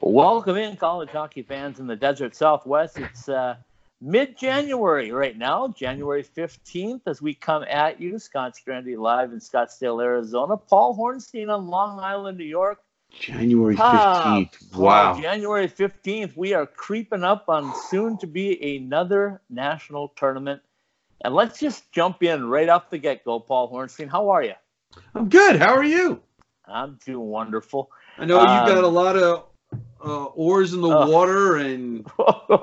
Welcome in, college hockey fans in the desert southwest. It's uh, mid January right now, January 15th, as we come at you. Scott Strandy live in Scottsdale, Arizona. Paul Hornstein on Long Island, New York. January 15th. Ah, wow. Paul, January 15th. We are creeping up on soon to be another national tournament. And let's just jump in right off the get go, Paul Hornstein. How are you? I'm good. How are you? I'm doing wonderful. I know you've got Um, a lot of uh, oars in the Oh. water, and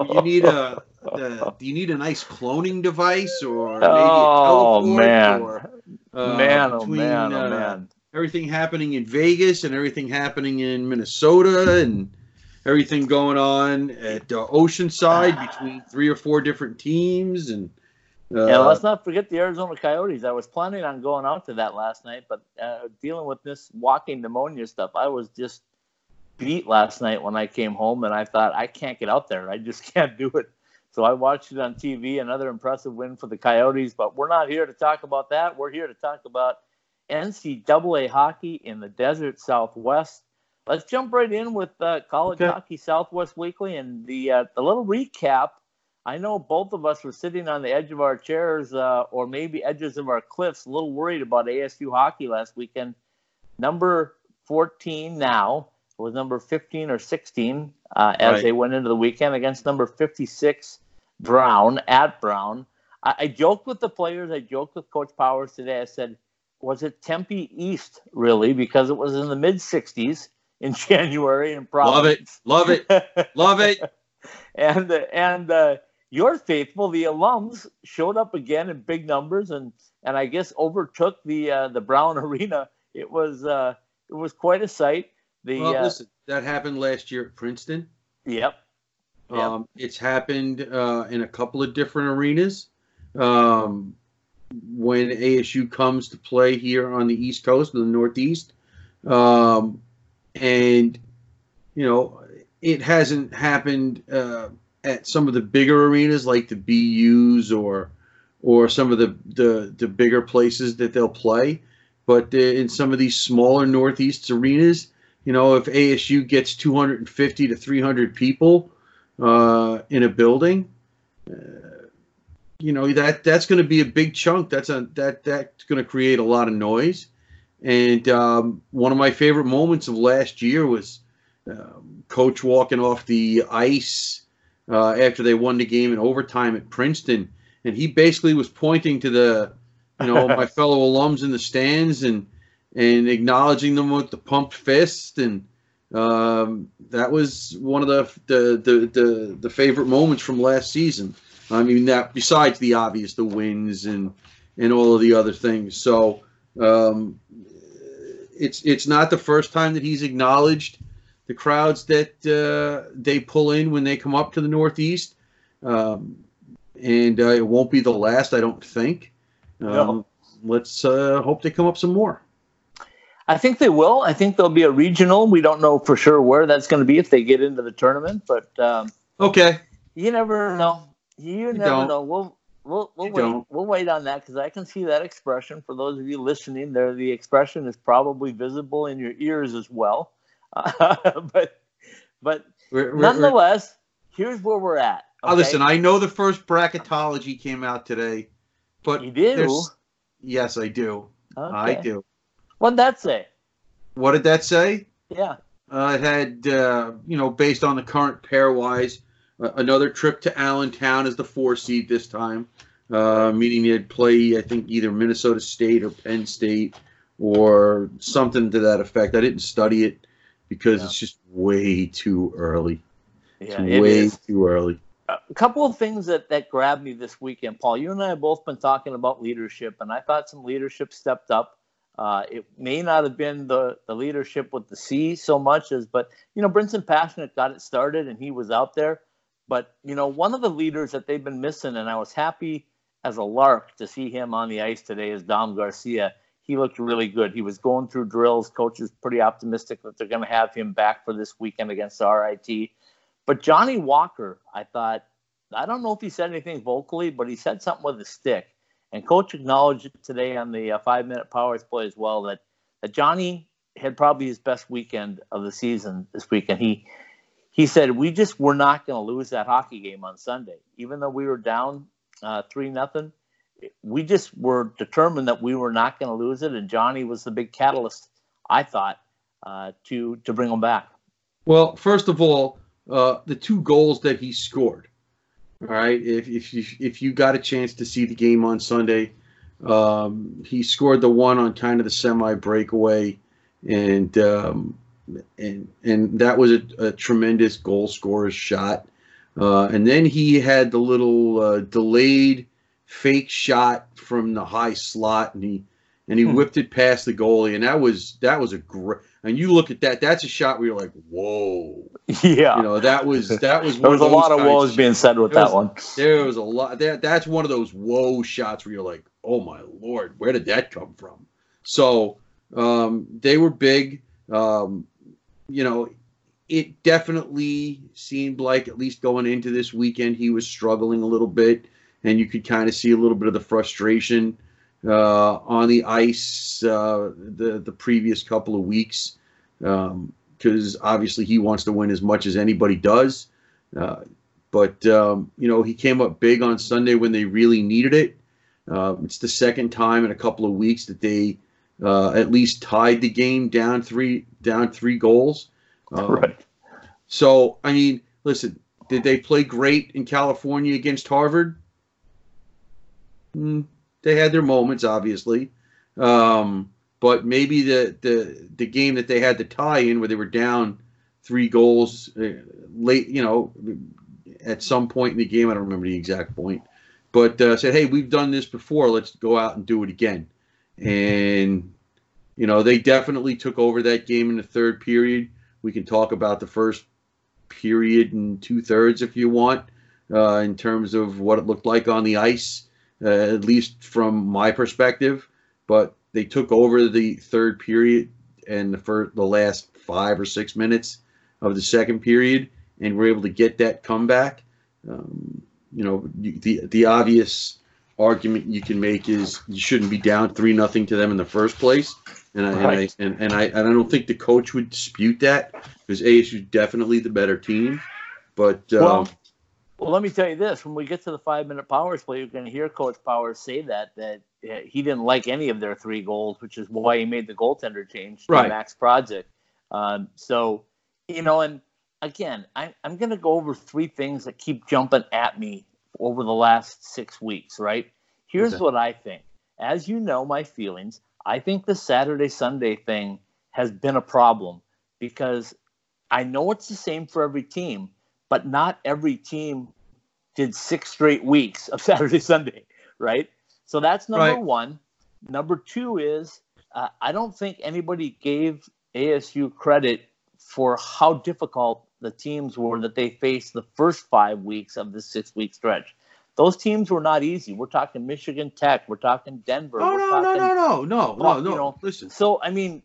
you need a. Uh, do you need a nice cloning device, or maybe a oh teleport, man, or, uh, man, oh between, man, oh uh, man. Everything happening in Vegas and everything happening in Minnesota, and everything going on at uh, Oceanside between three or four different teams, and. Uh, And let's not forget the Arizona Coyotes. I was planning on going out to that last night, but uh, dealing with this walking pneumonia stuff, I was just beat last night when I came home, and I thought I can't get out there. I just can't do it. So I watched it on TV. Another impressive win for the Coyotes, but we're not here to talk about that. We're here to talk about NCAA hockey in the desert Southwest. Let's jump right in with uh, College Okay. Hockey Southwest Weekly and the uh, the little recap I know both of us were sitting on the edge of our chairs uh, or maybe edges of our cliffs, a little worried about ASU hockey last weekend. Number 14 now was number 15 or 16 uh, as Right. they went into the weekend against number 56 Brown at Brown. I, I joked with the players. I joked with Coach Powers today. I said, was it Tempe East really? Because it was in the mid 60s in January and in love it, love it, love it. and and uh, your faithful, the alums, showed up again in big numbers, and and I guess overtook the uh, the Brown Arena. It was uh, it was quite a sight. The Well, uh, listen, that happened last year at Princeton. yep, Yep. Um, it's happened uh, in a couple of different arenas. Um, when ASU comes to play here on the East Coast, in the Northeast, um, and you know, it hasn't happened uh, at some of the bigger arenas like the BU's or or some of the the, the bigger places that they'll play. But uh, in some of these smaller Northeast arenas, you know, if ASU gets 250 to 300 people uh, in a building, uh, you know that that's going to be a big chunk. That's a that that's going to create a lot of noise. And um, one of my favorite moments of last year was um, coach walking off the ice uh, after they won the game in overtime at Princeton, and he basically was pointing to the, you know, my fellow alums in the stands and and acknowledging them with the pumped fist, and um, that was one of the the, the the the favorite moments from last season. I mean that besides the obvious, the wins and and all of the other things. So um, it's it's not the first time that he's acknowledged the crowds that uh, they pull in when they come up to the Northeast, um, and uh, it won't be the last, I don't think. Um, No. Let's uh, hope they come up some more. I think they will. I think there'll be a regional. We don't know for sure where that's going to be if they get into the tournament, but um, Okay. you never know. You never don't. know. We'll we'll we'll You wait. don't. We'll wait on that because I can see that expression. For those of you listening, there the expression is probably visible in your ears as well. but but We're- we're- we're- nonetheless, here's where we're at. Oh, okay? listen, I know the first bracketology came out today, but you do. yes, I do. I Okay. Do. What'd that say? What did that say? Yeah. Uh, it had, uh, you know, based on the current pairwise, uh, another trip to Allentown as the four seed this time, uh, meaning they'd play, I think, either Minnesota State or Penn State or something to that effect. I didn't study it because Yeah. it's just way too early. Yeah. It's It way is. too early. a couple of things that, that grabbed me this weekend, Paul. You and I have both been talking about leadership, and I thought some leadership stepped up. Uh, it may not have been the, the leadership with the C so much as, but you know, Brinson Pasichnuk got it started, and he was out there. But you know, one of the leaders that they've been missing, and I was happy as a lark to see him on the ice today, is Dom Garcia. He looked really good. He was going through drills. Coach is pretty optimistic that they're going to have him back for this weekend against RIT. But Johnny Walker, I thought, I don't know if he said anything vocally, but he said something with a stick. And coach acknowledged today on the uh, five minute powers play as well that, that Johnny had probably his best weekend of the season this weekend. He he said we just were not going to lose that hockey game on Sunday, even though we were down uh, three nothing. We just were determined that we were not going to lose it, and Johnny was the big catalyst, I thought, uh, to to bring them back. Well, first of all, uh, the two goals that he scored. All right, if if you, if you got a chance to see the game on Sunday, um, he scored the one on kind of the semi breakaway, and um, and and that was a, a tremendous goal scorer's shot. Uh, and then he had the little uh, delayed fake shot from the high slot, and he and he hmm. whipped it past the goalie, and that was that was a great. And you look at that, that's a shot where you're like, whoa. Yeah. You know, that was that was there was a lot of woes being said with that was, one. There was a lot that that's one of those whoa shots where you're like, oh my lord, where did that come from? So um, they were big. Um, you know, it definitely seemed like at least going into this weekend he was struggling a little bit, and you could kind of see a little bit of the frustration uh, on the ice uh, the the previous couple of weeks because um, obviously he wants to win as much as anybody does. Uh, but um, you know he came up big on Sunday when they really needed it. Uh, it's the second time in a couple of weeks that they uh, at least tied the game down three down three goals. Um, right. So I mean, listen, did they play great in California against Harvard? Mm, they had their moments, obviously. Um, but maybe the, the the game that they had the tie in, where they were down three goals uh, late, you know, at some point in the game, I don't remember the exact point, but uh, said, "Hey, we've done this before. Let's go out and do it again." And you know, they definitely took over that game in the third period. We can talk about the first period and two thirds if you want, uh, in terms of what it looked like on the ice uh, at least from my perspective. But they took over the third period and the first, the last five or six minutes of the second period, and were able to get that comeback. Um, you know, the the obvious argument you can make is you shouldn't be down three nothing to them in the first place, and I, right. and I and, and I and I don't think the coach would dispute that because ASU is definitely the better team. But um, well, let me tell you this: when we get to the five-minute Powers play, you're going to hear Coach Powers say that that he didn't like any of their three goals, which is why he made the goaltender change to right. Max Project. Um, so, you know, and again, I, I'm going to go over three things that keep jumping at me over the last six weeks. Right? Here's okay. what I think. As you know, my feelings. I think the Saturday Sunday thing has been a problem because I know it's the same for every team but not every team did six straight weeks of Saturday Sunday, right? So that's number right. one. Number two is uh, I don't think anybody gave ASU credit for how difficult the teams were that they faced the first five weeks of the six week stretch. Those teams were not easy. We're talking Michigan Tech. We're talking Denver. Oh, no, talking, no, no, no, no, no, no. You know, listen. So, I mean,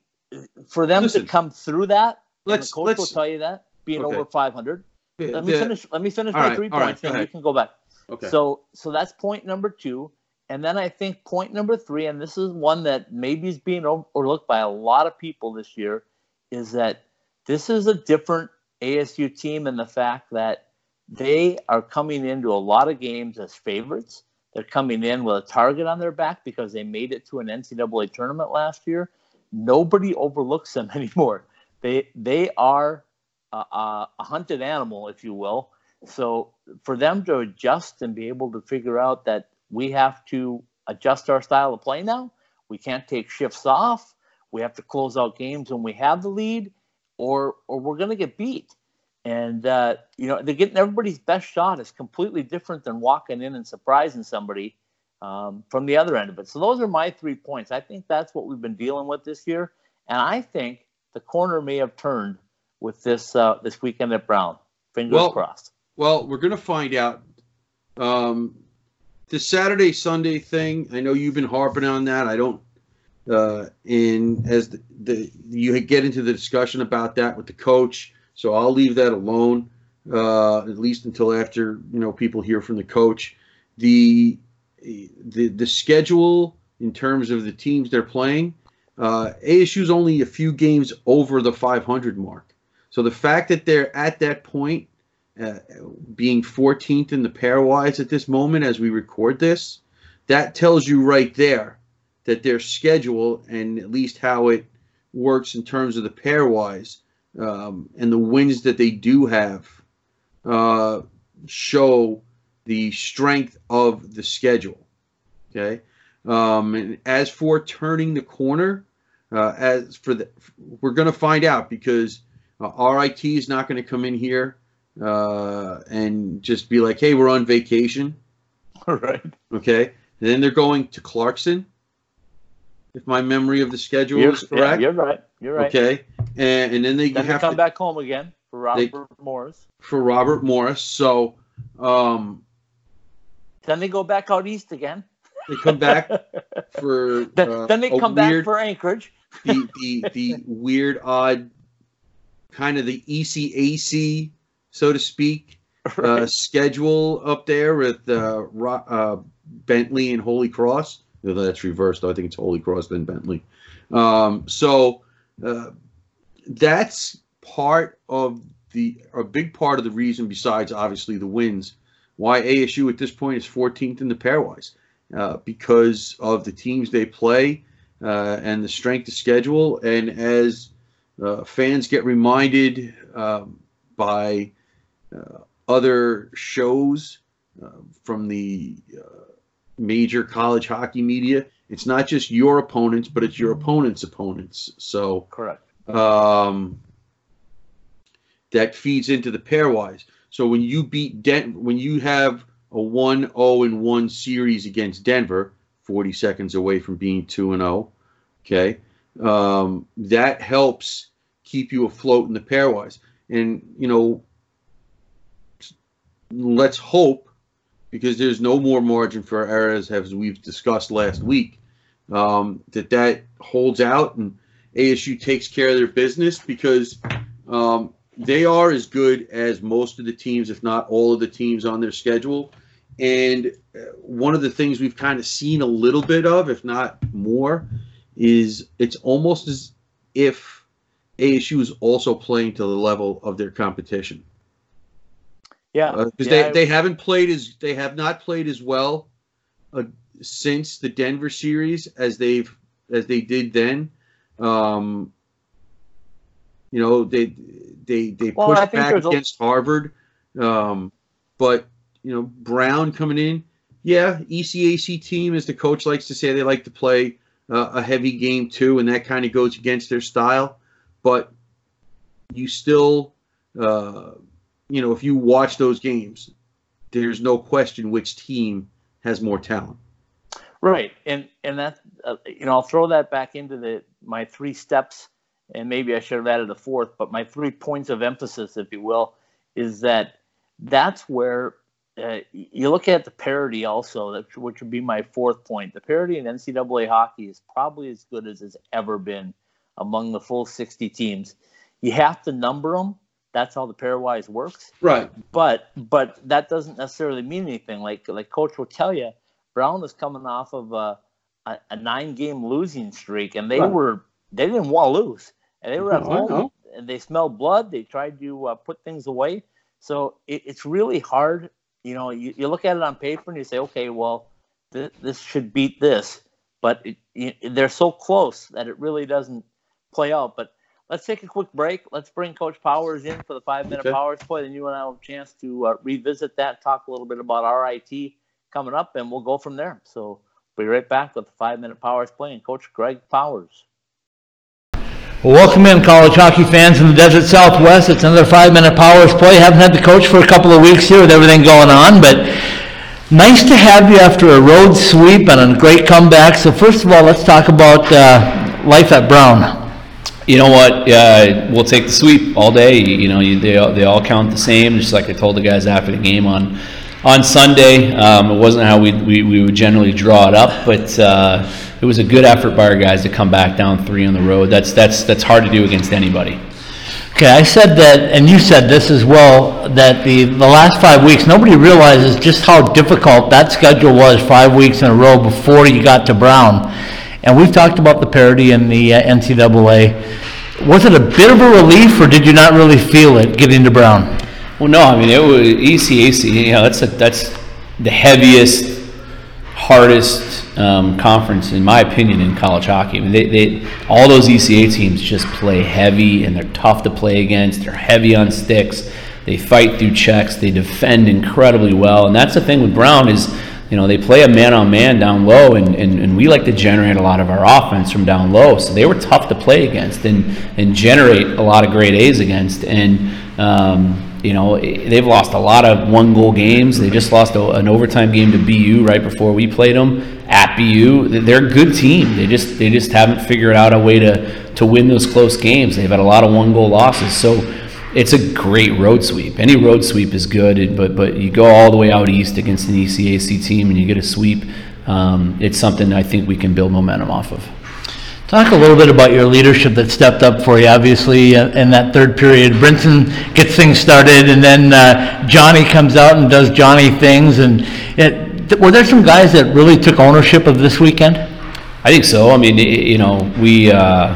for them listen, to come through that, let's, the coach let's, will tell you that, being okay. over 500, let me finish. Let me finish my right, three points, right, and you can go back. Okay. So, so that's point number two, and then I think point number three, and this is one that maybe is being overlooked by a lot of people this year, is that this is a different ASU team in the fact that they are coming into a lot of games as favorites. They're coming in with a target on their back because they made it to an NCAA tournament last year. Nobody overlooks them anymore. They they are a, a hunted animal, if you will. So for them to adjust and be able to figure out that we have to adjust our style of play now, we can't take shifts off. We have to close out games when we have the lead, or or we're going to get beat. And uh, you know, they're getting everybody's best shot is completely different than walking in and surprising somebody um, from the other end of it. So those are my three points. I think that's what we've been dealing with this year, and I think the corner may have turned with this uh, this weekend at Brown. Fingers well, crossed. Well, we're going to find out. Um, the Saturday Sunday thing. I know you've been harping on that. I don't. Uh, and as the, the you get into the discussion about that with the coach, so I'll leave that alone. Uh, at least until after you know people hear from the coach. The the the schedule in terms of the teams they're playing. Uh, ASU's only a few games over the 500 mark. So the fact that they're at that point, uh, being 14th in the pairwise at this moment as we record this, that tells you right there that their schedule and at least how it works in terms of the pairwise um, and the wins that they do have uh, show the strength of the schedule. Okay. Um, and as for turning the corner, uh, as for the, we're going to find out because uh, RIT is not going to come in here uh, and just be like, "Hey, we're on vacation." All right. Okay. And then they're going to Clarkson, if my memory of the schedule You're, is correct. yeah, you're right. You're right. Okay. And, and then they Then they come to, back home again for Robert Morris. for Robert Morris. So um, Then they go back out east again. they come back for Then, uh, then they a come back for Anchorage. the the the weird odd kind of the ECAC so to speak uh, schedule up there with uh, Ro- uh, Bentley and Holy Cross. No, that's reversed. I think it's Holy Cross then Bentley. Um, so uh, that's part of the a big part of the reason, besides obviously the wins, why ASU at this point is 14th in the pairwise uh, because of the teams they play uh, and the strength of schedule. And as uh, fans get reminded um, by uh, other shows uh, from the uh, major college hockey media, it's not just your opponents, but it's your opponent's opponents. So Correct. um, that feeds into the pairwise. So when you beat Den, when you have a 1-0 and 1 series against Denver, 40 seconds away from being 2 and 0, okay, um, that helps keep you afloat in the pairwise. And you know, let's hope because there's no more margin for errors as we've discussed last week um, that that holds out and ASU takes care of their business because um, they are as good as most of the teams, if not all of the teams on their schedule. And uh, one of the things we've kind of seen a little bit of, if not more, is it's almost as if ASU is also playing to the level of their competition Yeah. because yeah, they, they haven't played as they have not played as well uh, since the Denver series as they've as they did then. Um, you know they they they Well, pushed back there's a- against Harvard, um, but you know Brown coming in, yeah, ECAC team as the coach likes to say they like to play uh, a heavy game too, and that kind of goes against their style. But you still, uh, you know, if you watch those games, there's no question which team has more talent. Right, and and that uh, you know I'll throw that back into the my three steps, and maybe I should have added a fourth, but my three points of emphasis, if you will, is that that's where uh, you look at the parity also, that which would be my fourth point. The parity in NCAA hockey is probably as good as it's ever been among the full 60 teams. You have to number them. That's how the pairwise works Right. but but that doesn't necessarily mean anything. Like like coach will tell you, Brown is coming off of a, a, a nine game losing streak, and they Right. were they didn't want to lose, and they were at No, home, and they smelled blood. They tried to uh, put things away, so it, it's really hard. You know, you, you look at it on paper and you say, okay, well, th- this should beat this, but it, you, they're so close that it really doesn't play out. But let's take a quick break. Let's bring Coach Powers in for the five minute Okay. Powers play. Then you and I will have a chance to uh, revisit that, talk a little bit about RIT coming up, and we'll go from there. So be right back with the five minute Powers play and Coach Greg Powers. Well, welcome in, college hockey fans in the desert southwest. It's another five-minute Powers play. Haven't had the coach for a couple of weeks here with everything going on, but nice to have you after a road sweep and a great comeback. So first of all, let's talk about uh, life at Brown. You know what? Uh, we'll take the sweep all day. You know, you, they they all count the same. Just like I told the guys after the game on on Sunday. Um, it wasn't how we, we, we would generally draw it up, but uh, it was a good effort by our guys to come back down three on the road. That's that's that's hard to do against anybody. Okay, I said that, and you said this as well, that the, the last five weeks, nobody realizes just how difficult that schedule was five weeks in a row before you got to Brown. And we've talked about the parity in the uh, NCAA. Was it a bit of a relief, or did you not really feel it getting to Brown? Well, no, I mean it was ECAC. You know, that's a, that's the heaviest, hardest um, conference, in my opinion, in college hockey. I mean, they, they all those ECA teams just play heavy, and they're tough to play against. They're heavy on sticks. They fight through checks. They defend incredibly well, and that's the thing with Brown is. You know, they play a man on man down low, and, and, and we like to generate a lot of our offense from down low. So they were tough to play against and, and generate a lot of great A's against. And, um, you know, they've lost a lot of one goal games. They just lost a, an overtime game to BU right before we played them at BU. They're a good team. They just they just haven't figured out a way to to win those close games. They've had a lot of one goal losses. So it's a great road sweep. Any road sweep is good, but but you go all the way out east against an ECAC team and you get a sweep. Um, it's something I think we can build momentum off of. Talk a little bit about your leadership that stepped up for you, obviously, uh, in that third period. Brinson gets things started, and then uh, Johnny comes out and does Johnny things. And it, were there some guys that really took ownership of this weekend? I think so. I mean, you know, we, uh,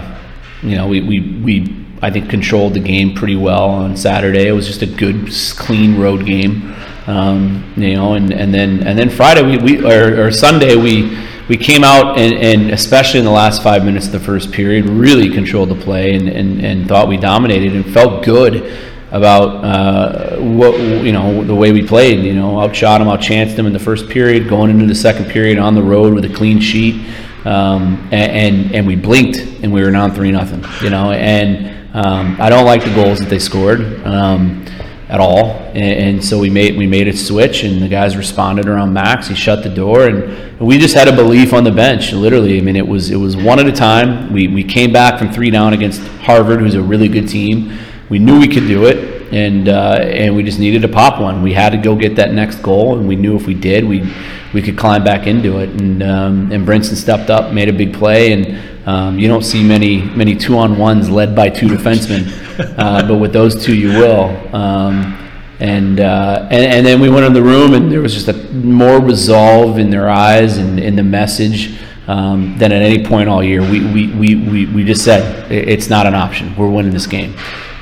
you know, we, we, we, I think controlled the game pretty well on Saturday. It was just a good, clean road game, um, you know, and, and then and then Friday we, we or, or Sunday we we came out and, and, especially in the last five minutes of the first period, really controlled the play and, and, and thought we dominated and felt good about uh, what you know the way we played. You know, outshot them, outchanced them in the first period, going into the second period on the road with a clean sheet, um, and, and, and we blinked and we were down three nothing. You know, and um, I don't like the goals that they scored. Um, at all. And, and, so we made we made a switch, and the guys responded around Max. He shut the door, and we just had a belief on the bench. Literally, I mean, it was it was one at a time. We we came back from three down against Harvard, who's a really good team. We knew we could do it, and uh, and we just needed to pop one. We had to go get that next goal, and we knew if we did, we we could climb back into it. And um, and Brinson stepped up, made a big play, and um, you don't see many many two on ones led by two defensemen uh, but with those two, you will. Um, and, uh, and and then we went in the room, and there was just a more resolve in their eyes and in the message um, than at any point all year. We, we, we, we, we just said it's not an option. We're winning this game.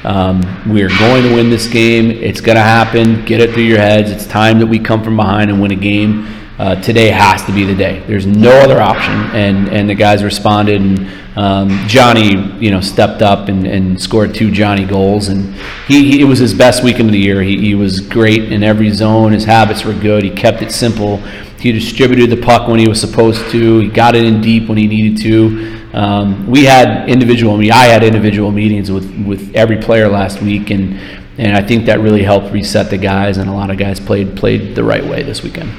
Um, we are going to win this game. It's going to happen. Get it through your heads. It's time that we come from behind and win a game. Uh, today has to be the day. There's no other option. And and the guys responded, and um, Johnny, you know, stepped up and, and scored two Johnny goals, and he, he, it was his best weekend of the year. He, he was great in every zone. His habits were good. He kept it simple. He distributed the puck when he was supposed to. He got it in deep when he needed to. Um, we had individual. I mean, I had individual meetings with with every player last week, and and I think that really helped reset the guys. And a lot of guys played played the right way this weekend.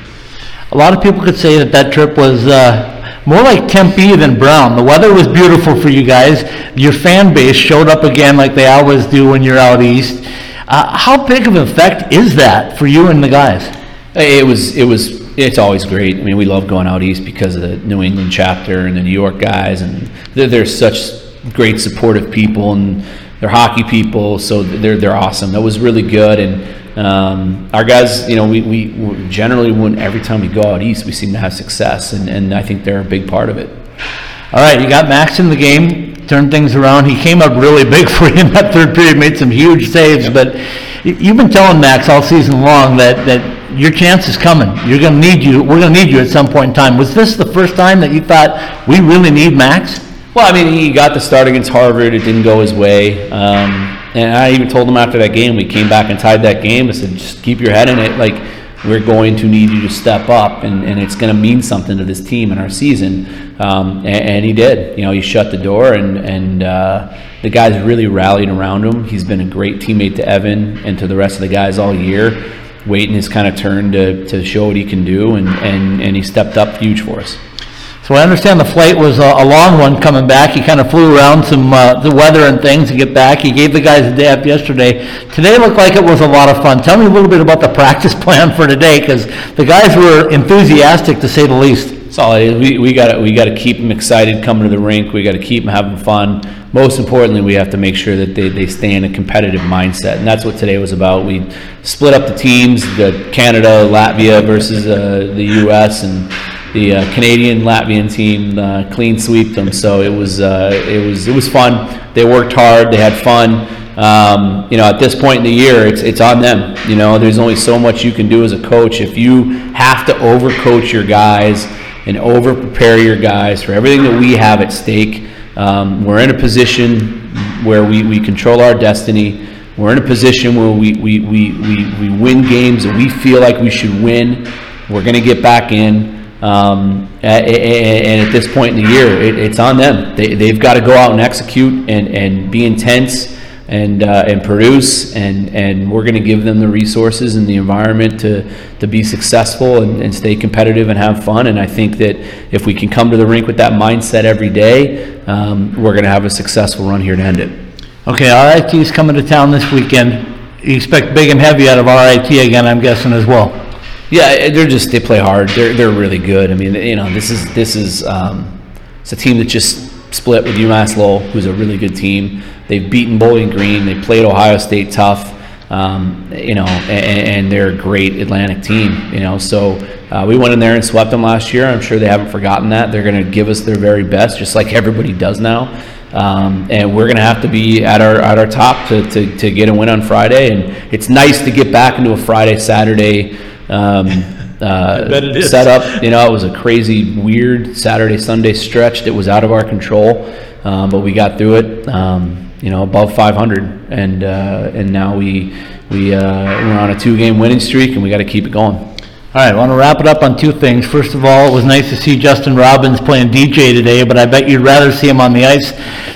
A lot of people could say that that trip was uh, more like Tempe than Brown. The weather was beautiful for you guys. Your fan base showed up again like they always do when you're out east. Uh, how big of an effect is that for you and the guys? It was. It was. It's always great. I mean, we love going out east because of the New England chapter and the New York guys, and they're, they're such great supportive people and they're hockey people, so they're they're awesome. That was really good and um, our guys, you know, we, we generally when every time we go out east, we seem to have success, and, and I think they're a big part of it. All right, you got Max in the game, turned things around. He came up really big for you in that third period, made some huge saves. But you've been telling Max all season long that that your chance is coming. You're going to need you. We're going to need you at some point in time. Was this the first time that you thought we really need Max? Well, I mean, he got the start against Harvard. It didn't go his way. Um, and I even told him after that game, we came back and tied that game. I said, just keep your head in it. Like, we're going to need you to step up, and, and it's going to mean something to this team and our season. Um, and, and, he did. You know, he shut the door, and, and uh, the guys really rallied around him. He's been a great teammate to Evan and to the rest of the guys all year, waiting his kind of turn to, to show what he can do, and, and, and he stepped up huge for us. So I understand the flight was a, a long one coming back. He kind of flew around some uh, the weather and things to get back. He gave the guys a day off yesterday. Today looked like it was a lot of fun. Tell me a little bit about the practice plan for today, because the guys were enthusiastic to say the least. Solid. We we got we got to keep them excited coming to the rink. We got to keep them having fun. Most importantly, we have to make sure that they, they stay in a competitive mindset, and that's what today was about. We split up the teams: the Canada, Latvia versus uh, the U.S. and the uh, Canadian Latvian team uh, clean sweeped them. So it was uh, it was it was fun. They worked hard. They had fun. Um, you know, at this point in the year, it's it's on them. You know, there's only so much you can do as a coach. If you have to overcoach your guys and over prepare your guys for everything that we have at stake, um, we're in a position where we, we control our destiny. We're in a position where we, we, we, we, we win games that we feel like we should win. We're going to get back in. Um, and at this point in the year, it, it's on them. They, they've got to go out and execute and, and be intense and, uh, and produce. And, and we're going to give them the resources and the environment to, to be successful and, and stay competitive and have fun. And I think that if we can come to the rink with that mindset every day, um, we're going to have a successful run here to end it. Okay, RIT is coming to town this weekend. You expect big and heavy out of RIT again, I'm guessing as well. Yeah, they're just they play hard. They're they're really good. I mean, you know, this is this is um, it's a team that just split with UMass Lowell, who's a really good team. They've beaten Bowling Green. They played Ohio State tough. Um, you know, and, and they're a great Atlantic team. You know, so uh, we went in there and swept them last year. I'm sure they haven't forgotten that. They're going to give us their very best, just like everybody does now. Um, and we're going to have to be at our at our top to, to, to get a win on Friday. And it's nice to get back into a Friday Saturday um, uh, bet it is. setup. You know, it was a crazy, weird Saturday Sunday stretch that was out of our control, um, but we got through it. Um, you know, above 500, and uh, and now we we uh, we're on a two-game winning streak, and we got to keep it going. All right, I want to wrap it up on two things. First of all, it was nice to see Justin Robbins playing DJ today, but I bet you'd rather see him on the ice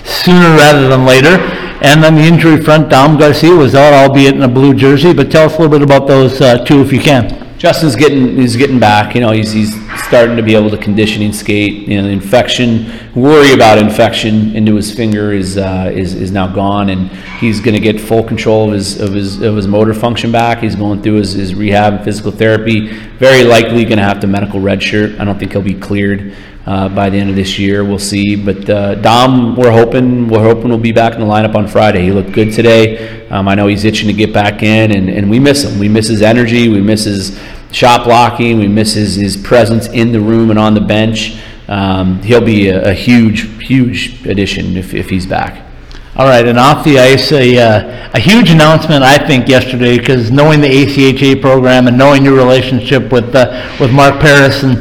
sooner rather than later. And on the injury front, Dom Garcia was out, albeit in a blue jersey, but tell us a little bit about those uh, two if you can. Justin's getting he's getting back. You know, he's he's starting to be able to conditioning skate. You know, the infection worry about infection into his finger is uh, is is now gone, and he's going to get full control of his of his of his motor function back. He's going through his, his rehab and physical therapy. Very likely going to have to medical redshirt. I don't think he'll be cleared. Uh, by the end of this year, we'll see. But uh, Dom, we're hoping we're hoping we'll be back in the lineup on Friday. He looked good today. Um, I know he's itching to get back in, and, and we miss him. We miss his energy. We miss his shot blocking. We miss his, his presence in the room and on the bench. Um, he'll be a, a huge, huge addition if, if he's back. All right, and off the ice, a, uh, a huge announcement, I think, yesterday, because knowing the ACHA program and knowing your relationship with, uh, with Mark Paris, and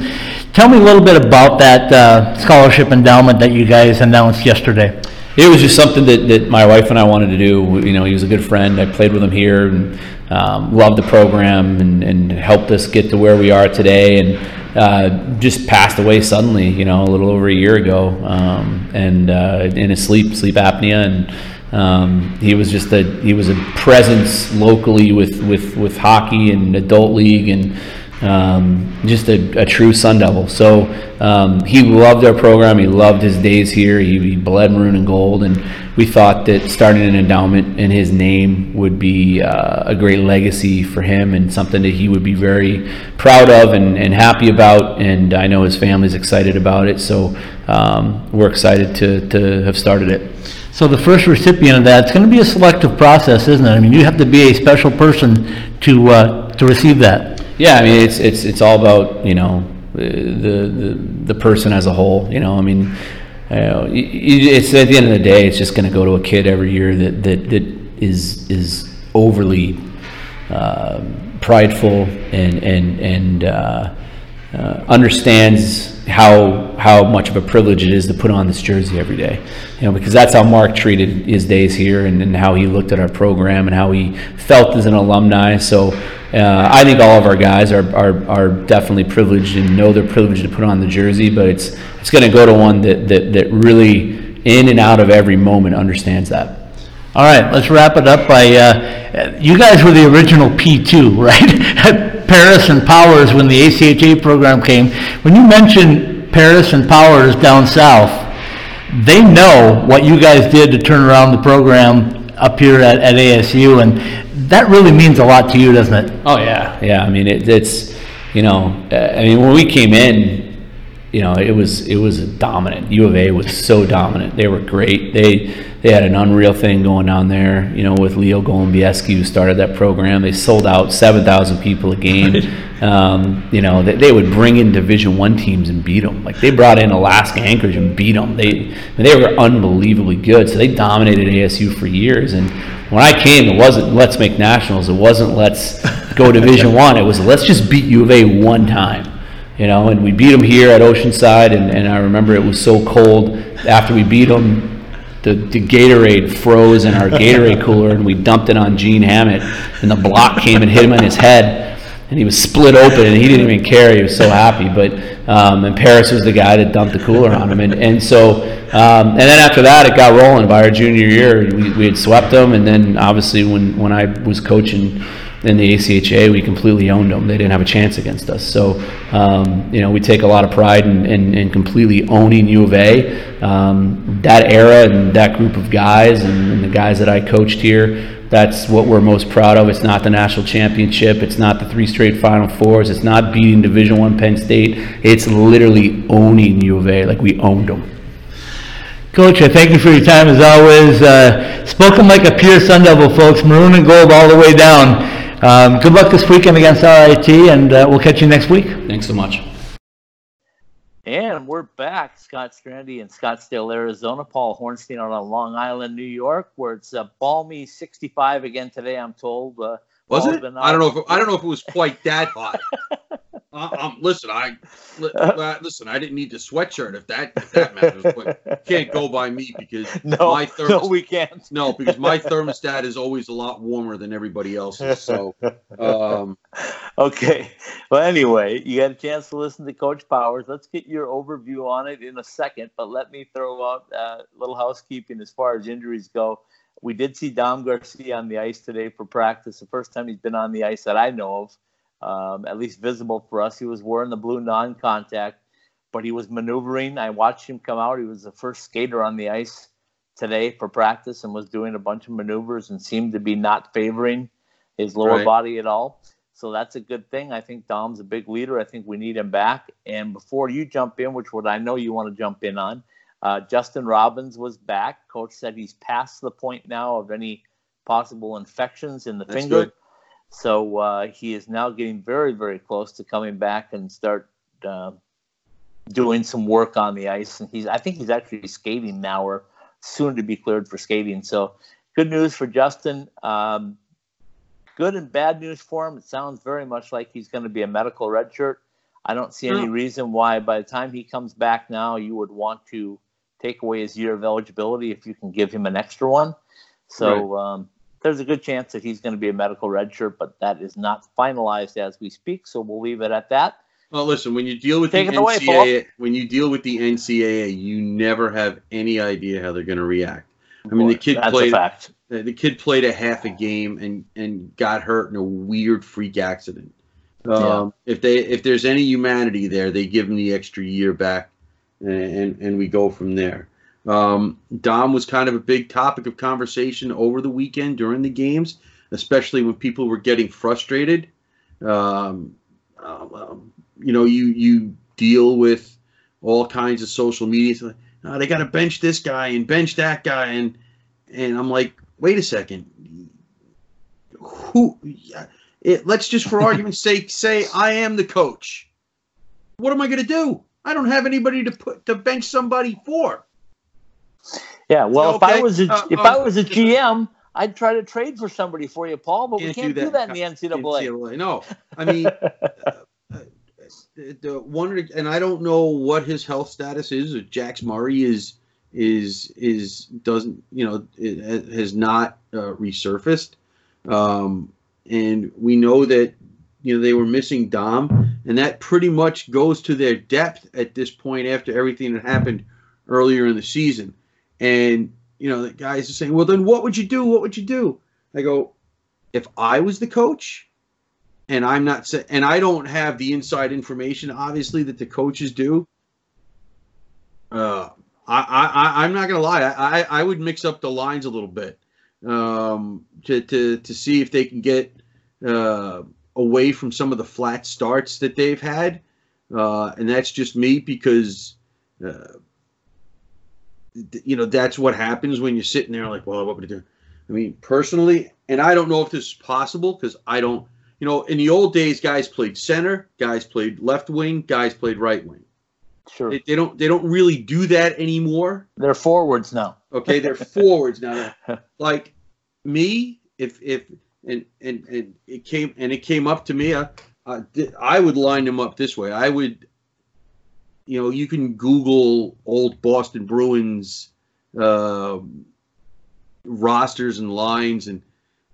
tell me a little bit about that uh, scholarship endowment that you guys announced yesterday. It was just something that, that my wife and I wanted to do. You know, he was a good friend. I played with him here and um, loved the program and, and helped us get to where we are today. And uh, just passed away suddenly, you know, a little over a year ago, um, and uh, in his sleep sleep apnea. And um, he was just a he was a presence locally with with with hockey and adult league and um, just a, a true Sun Devil. So um, he loved our program. He loved his days here. He, he bled maroon and gold, and we thought that starting an endowment in his name would be uh, a great legacy for him and something that he would be very proud of and, and happy about. And I know his family's excited about it. So um, we're excited to, to have started it. So the first recipient of that, it's going to be a selective process, isn't it? I mean, you have to be a special person to, uh, to receive that. Yeah, I mean, it's it's it's all about you know the the the person as a whole. You know, I mean, you know, it's at the end of the day, it's just going to go to a kid every year that that that is is overly um prideful and and and uh, uh, understands how how much of a privilege it is to put on this jersey every day. You know, because that's how Mark treated his days here, and, and how he looked at our program, and how he felt as an alumni. So. Uh, I think all of our guys are, are, are definitely privileged and know they're privileged to put on the jersey, but it's it's going to go to one that, that, that really, in and out of every moment, understands that. All right, let's wrap it up by, uh, you guys were the original P2, right? Paris and Powers when the ACHA program came. When you mention Paris and Powers down south, they know what you guys did to turn around the program up here at, at ASU, and that really means a lot to you, doesn't it? Oh yeah, yeah. I mean, it, it's you know, uh, I mean, when we came in, you know, it was it was dominant. U of A was so dominant. They were great. They they had an unreal thing going down there. You know, with Leo Golembiewski, who started that program. They sold out seven thousand people a game. Um, you know, they, they, would bring in Division One teams and beat them. Like they brought in Alaska Anchorage and beat them. They they were unbelievably good. So they dominated ASU for years. And when I came, it wasn't let's make nationals. It wasn't let's go Division One. It was let's just beat U of A one time you know, and we beat them here at Oceanside, and, and I remember it was so cold after we beat them. The, the Gatorade froze in our Gatorade cooler, and we dumped it on Gene Hammett, and the block came and hit him in his head, and he was split open, and he didn't even care. He was so happy. But um, and Paris was the guy that dumped the cooler on him, and and so um, and then after that, it got rolling. By our junior year, we, we had swept them, and then obviously when when I was coaching in the ACHA, we completely owned them. They didn't have a chance against us. So, um, you know, we take a lot of pride in, in, in completely owning U of A. Um, that era and that group of guys and, and, the guys that I coached here, that's what we're most proud of. It's not the national championship. It's not the three straight Final Fours. It's not beating Division One Penn State. It's literally owning U of A. Like we owned them. Coach, I thank you for your time as always. Uh, spoken like a pure Sun Devil, folks. Maroon and gold all the way down. Um, good luck this weekend against RIT, and uh, we'll catch you next week. Thanks so much. And we're back, Scott Strandy in Scottsdale, Arizona. Paul Hornstein out on Long Island, New York, where it's a balmy 65 again today. I'm told. Uh, was it? I don't know if I don't know if it was quite that hot. Uh, um, listen, I listen. I didn't need the sweatshirt if that if that matters, but can't go by me because no, my thermostat, no, we can't. No, because my thermostat is always a lot warmer than everybody else's. So, um, okay. Well, anyway, you got a chance to listen to Coach Powers. Let's get your overview on it in a second, but let me throw out a uh, little housekeeping as far as injuries go. We did see Dom Garcia on the ice today for practice. The first time he's been on the ice that I know of um, at least visible for us. He was wearing the blue non-contact, but he was maneuvering. I watched him come out. He was the first skater on the ice today for practice and was doing a bunch of maneuvers and seemed to be not favoring his lower right. body at all. So that's a good thing. I think Dom's a big leader. I think we need him back. And before you jump in, which what I know you want to jump in on, uh, Justin Robbins was back. Coach said he's past the point now of any possible infections in the that's finger. Good. So uh, he is now getting very, very close to coming back and start uh, doing some work on the ice. And he's, I think he's actually skating now or soon to be cleared for skating. So good news for Justin. Um, good and bad news for him. It sounds very much like he's going to be a medical redshirt. I don't see any reason why by the time he comes back now, you would want to take away his year of eligibility if you can give him an extra one. So right. um, there's a good chance that he's going to be a medical redshirt, but that is not finalized as we speak. So we'll leave it at that. Well, listen, when you deal with Take the NCAA, away, when you deal with the NCAA, you never have any idea how they're going to react. I mean, the kid That's played. fact. The kid played a half a game and and got hurt in a weird freak accident. Um, yeah. If they if there's any humanity there, they give him the extra year back, and and, and we go from there. Um, Dom was kind of a big topic of conversation over the weekend during the games, especially when people were getting frustrated. Um, um, you know, you you deal with all kinds of social media. Oh, they got to bench this guy and bench that guy, and and I'm like, wait a second, who? It, let's just, for argument's sake, say I am the coach. What am I going to do? I don't have anybody to put to bench somebody for. Yeah, well, okay. if I was a, uh, if um, I was a GM, I'd try to trade for somebody for you, Paul. But we can't do that, do that in the NCAA. NCAA. No, I mean, uh, uh, the one, and I don't know what his health status is. Jax Murray is is is doesn't you know it has not uh, resurfaced, um, and we know that you know they were missing Dom, and that pretty much goes to their depth at this point after everything that happened earlier in the season. And, you know, the guys are saying, well, then what would you do? What would you do? I go, if I was the coach and I'm not, and I don't have the inside information, obviously, that the coaches do, uh, I, I, I'm not going to lie. I, I would mix up the lines a little bit um, to, to, to see if they can get uh, away from some of the flat starts that they've had. Uh, and that's just me because uh, you know that's what happens when you're sitting there like, well, what would I do? I mean, personally, and I don't know if this is possible because I don't. You know, in the old days, guys played center, guys played left wing, guys played right wing. Sure. They, they don't they don't really do that anymore. They're forwards now. Okay, they're forwards now. Like me, if if and and and it came and it came up to me, I, I, I would line them up this way. I would, you know, you can Google old Boston Bruins uh, rosters and lines, and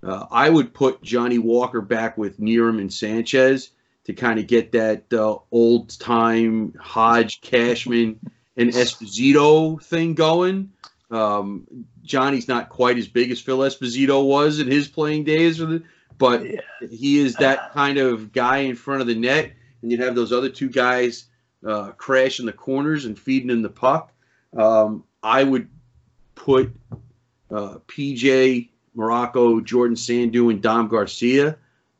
uh, I would put Johnny Walker back with Nierum and Sanchez to kind of get that uh, old time Hodge, Cashman, and Esposito thing going. Um, Johnny's not quite as big as Phil Esposito was in his playing days, but he is that kind of guy in front of the net. And you'd have those other two guys uh, crash in the corners and feeding in the puck. Um, I would put uh, PJ Morocco, Jordan Sandhu, and Dom Garcia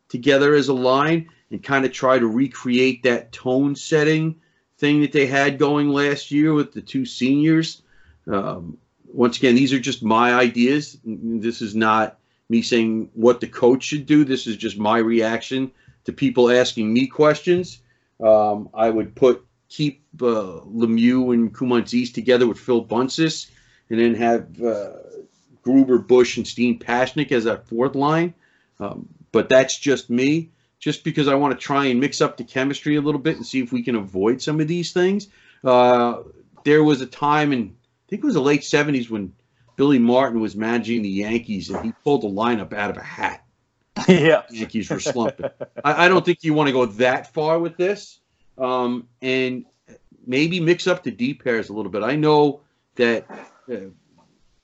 together as a line and kind of try to recreate that tone setting thing that they had going last year with the two seniors. Um, once again, these are just my ideas. This is not me saying what the coach should do. This is just my reaction to people asking me questions. Um, I would put keep uh, Lemieux and Koumontzis together with Phil Buncis, and then have uh, Gruber, Bush, and Steenn Pasichnuk as that fourth line. Um, but that's just me, just because I want to try and mix up the chemistry a little bit and see if we can avoid some of these things. Uh, there was a time in, I think it was the late 70s when Billy Martin was managing the Yankees and he pulled the lineup out of a hat. yeah. The Yankees were slumping. I, I don't think you want to go that far with this. Um, and maybe mix up the D pairs a little bit. I know that uh,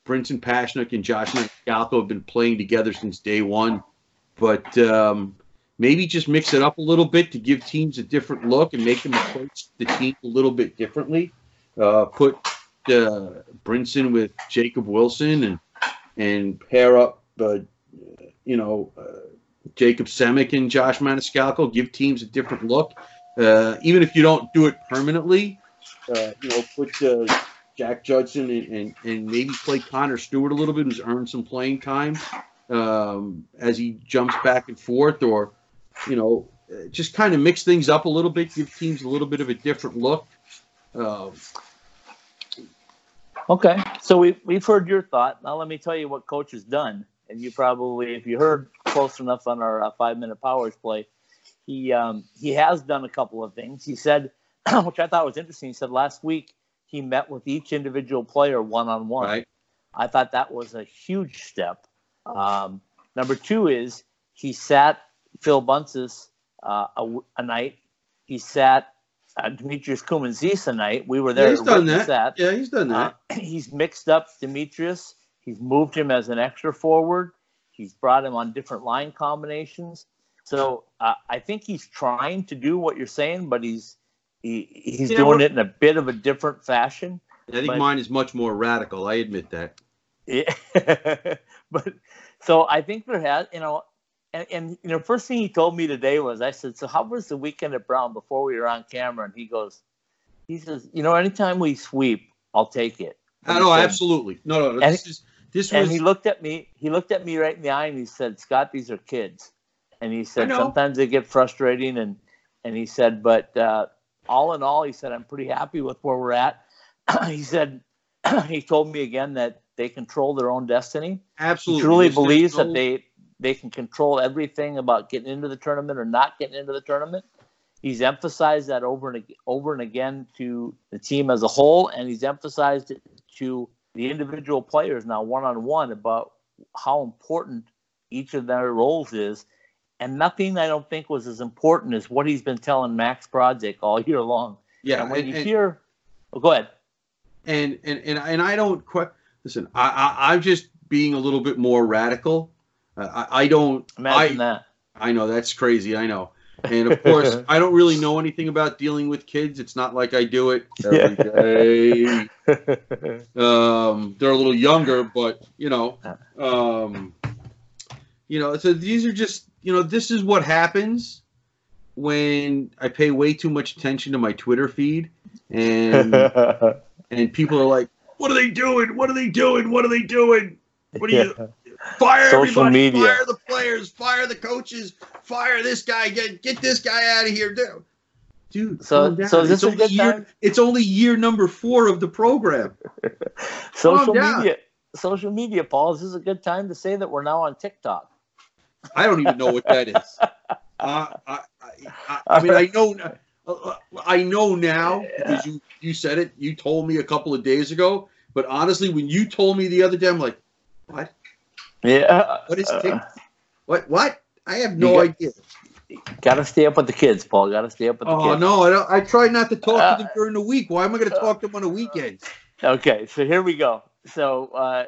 Brinson Pasichnuk and Josh Galco have been playing together since day one, but um, maybe just mix it up a little bit to give teams a different look and make them approach the team a little bit differently. Uh, put uh, Brinson with Jacob Wilson and and pair up, uh, you know, uh, Jacob Semik and Josh Maniscalco. Give teams a different look, uh, even if you don't do it permanently. Uh, you know, put uh, Jack Judson and, and, and maybe play Connor Stewart a little bit, who's earned some playing time um, as he jumps back and forth, or you know, uh, just kind of mix things up a little bit, give teams a little bit of a different look. Uh, Okay. So we we've heard your thought. Now let me tell you what coach has done. And you probably, if you heard close enough on our uh, five minute powers play, he um, he has done a couple of things. He said, which I thought was interesting. He said last week he met with each individual player one on one. right? I thought that was a huge step. Um, number two is he sat Phil Buncis uh, a, a night. He sat uh, Demetrius Koumontzis a night. We were there. Yeah, he's to done that. Yeah, he's done that. uh, he's mixed up Demetrius. He's moved him as an extra forward. He's brought him on different line combinations. So uh, I think he's trying to do what you're saying, but he's he, he's Yeah, doing it in a bit of a different fashion. I think but- mine is much more radical. I admit that. Yeah. but so I think there has, you know, and, and you know, first thing he told me today was, I said, so how was the weekend at Brown before we were on camera? And he goes, he says, you know, anytime we sweep, I'll take it. And no, he said- absolutely. No, no, no. And- This is this was. And was he looked at me. He looked at me right in the eye, and he said, "Scott, these are kids." And he said, "Sometimes they get frustrating." And and he said, "But uh, all in all, he said, I'm pretty happy with where we're at." he said, he told me again that they control their own destiny. absolutely He truly There's- believes no- that they they can control everything about getting into the tournament or not getting into the tournament. He's emphasized that over and over and again to the team as a whole, and he's emphasized it to the individual players now one on one about how important each of their roles is. And nothing I don't think was as important as what he's been telling Max Project all year long. yeah. and when and- you and- hear, oh, go ahead. and and and, and I don't quite listen. I, I I'm just being a little bit more radical. Uh, I I don't. Imagine I that. I know that's crazy. I know. And of course, I don't really know anything about dealing with kids. It's not like I do it every day. Um, they're a little younger, but you know, um, you know. So these are just, you know, this is what happens when I pay way too much attention to my Twitter feed, and and people are like, What are they doing? What are they doing? What are they doing? What are you? Fire Social everybody! media. Fire the players! Fire the coaches! Fire this guy! Get get this guy out of here, dude. Dude, So- calm so is this it's a only good year, time? It's only year number four of the program. social media. Social media, Paul. Is this a good time to say that we're now on TikTok? I don't even know what that is. Uh, I, I, I, mean, I know, uh, I know now because you you said it. You told me a couple of days ago. But honestly, when you told me the other day, I'm like, what? Yeah. What is Uh, What? What? I have no got- idea. Got to stay up with the kids, Paul. Got to stay up with the kids. Oh no, I, don't, I try not to talk Uh, to them during the week. Why am I going to talk to them on the weekends? Okay, so here we go. So uh,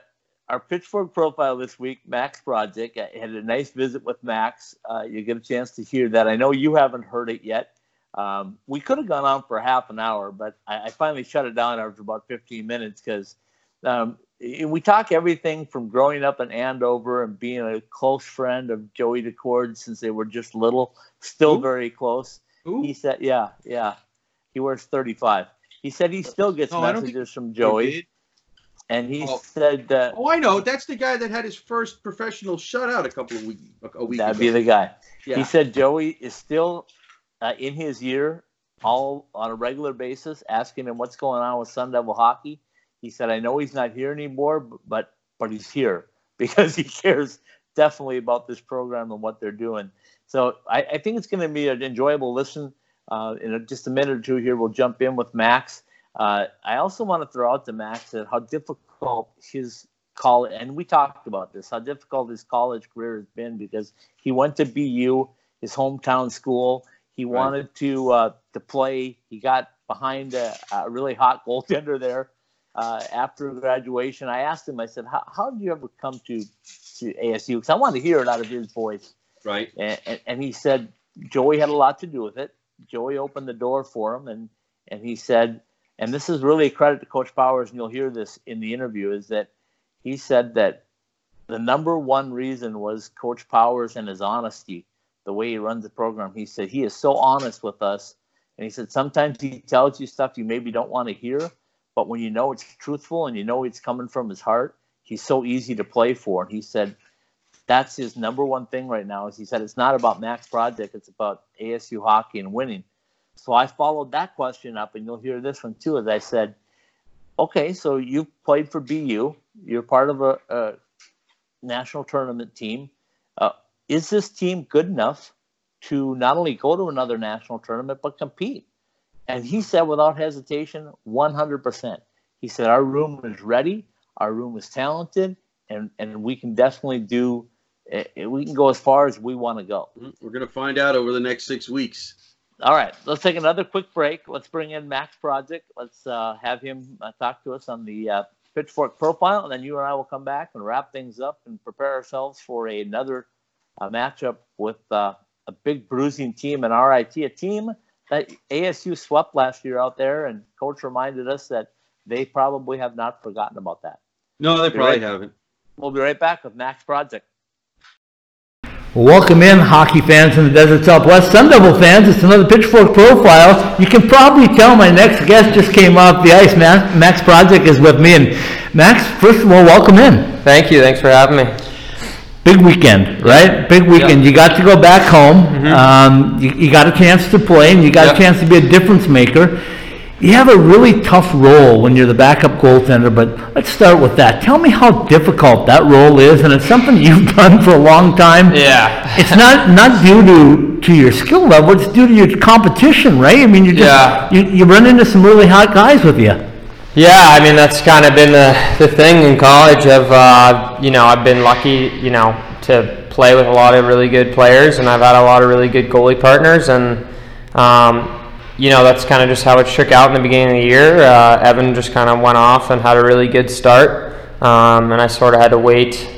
our Pitchfork profile this week, Max Project. I had a nice visit with Max. Uh, you get a chance to hear that. I know you haven't heard it yet. Um, we could have gone on for half an hour, but I, I finally shut it down after about 15 minutes because um, we talk everything from growing up in Andover and being a close friend of Joey Daccord since they were just little, still Who? very close. Who? He said, "Yeah, yeah." He wears 35. He said he still gets No, I don't think- messages from Joey? And he Oh. said uh, Oh, I know. That's the guy that had his first professional shutout a couple of weeks a week that'd ago. be the guy. yeah. He said Joey is still uh, in his ear, all on a regular basis, asking him what's going on with Sun Devil hockey. He said, "I know he's not here anymore, but but he's here because he cares definitely about this program and what they're doing." So I, I think it's going to be an enjoyable listen. Uh, in a, just a minute or two here, we'll jump in with Max. Uh, I also want to throw out to Max that how difficult his college, and we talked about this, how difficult his college career has been because he went to BU, his hometown school. He Right. wanted to uh, to play. He got behind a, a really hot goaltender there uh, after graduation. I asked him. I said, "How, how did you ever come to to ASU?" Because I wanted to hear it out of his voice. right. And, and, and he said Joey had a lot to do with it. Joey opened the door for him, and and he said, and this is really a credit to Coach Powers, and you'll hear this in the interview, is that he said that the number one reason was Coach Powers and his honesty, the way he runs the program. He said he is so honest with us, and he said sometimes he tells you stuff you maybe don't want to hear, but when you know it's truthful and you know it's coming from his heart, he's so easy to play for. And he said that's his number one thing right now. Is he said it's not about Max Project, it's about ASU hockey and winning. So I followed that question up, and you'll hear this one too. As I said, okay, so you've played for BU, you're part of a, a national tournament team. Uh, is this team good enough to not only go to another national tournament but compete? And he said without hesitation, 100%. He said our room is ready, our room is talented, and and we can definitely do. eh, We can go as far as we want to go. We're going to find out over the next six weeks. All right, let's take another quick break. Let's bring in Max Project. Let's uh, have him uh, talk to us on the uh, Pitchfork profile, and then you and I will come back and wrap things up and prepare ourselves for another uh, matchup with uh, a big bruising team in RIT, a team that ASU swept last year out there, and coach reminded us that they probably have not forgotten about that. No, they probably right. haven't. We'll be right back with Max Project. Welcome in, hockey fans in the Desert Southwest, Sun Devil fans. It's another Pitchfork profile. You can probably tell my next guest just came off the ice. Max, Max Project is with me, and Max, first of all, welcome in. Thank you. Thanks for having me. Big weekend, right? Big weekend. You got to go back home. Um, you, you got a chance to play, and you got Yep. a chance to be a difference maker. You have a really tough role when you're the backup goaltender, but let's start with that. Tell me how difficult that role is, and it's something you've done for a long time. Yeah. It's not not due to to your skill level; it's due to your competition, right? I mean, you just Yeah. you, you run into some really hot guys with you. Yeah, I mean that's kind of been the, the thing in college. Of uh, you know, I've been lucky, you know, to play with a lot of really good players, and I've had a lot of really good goalie partners, and um, you know that's kind of just how it shook out in the beginning of the year. Uh, Evan just kind of went off and had a really good start, um, and I sort of had to wait.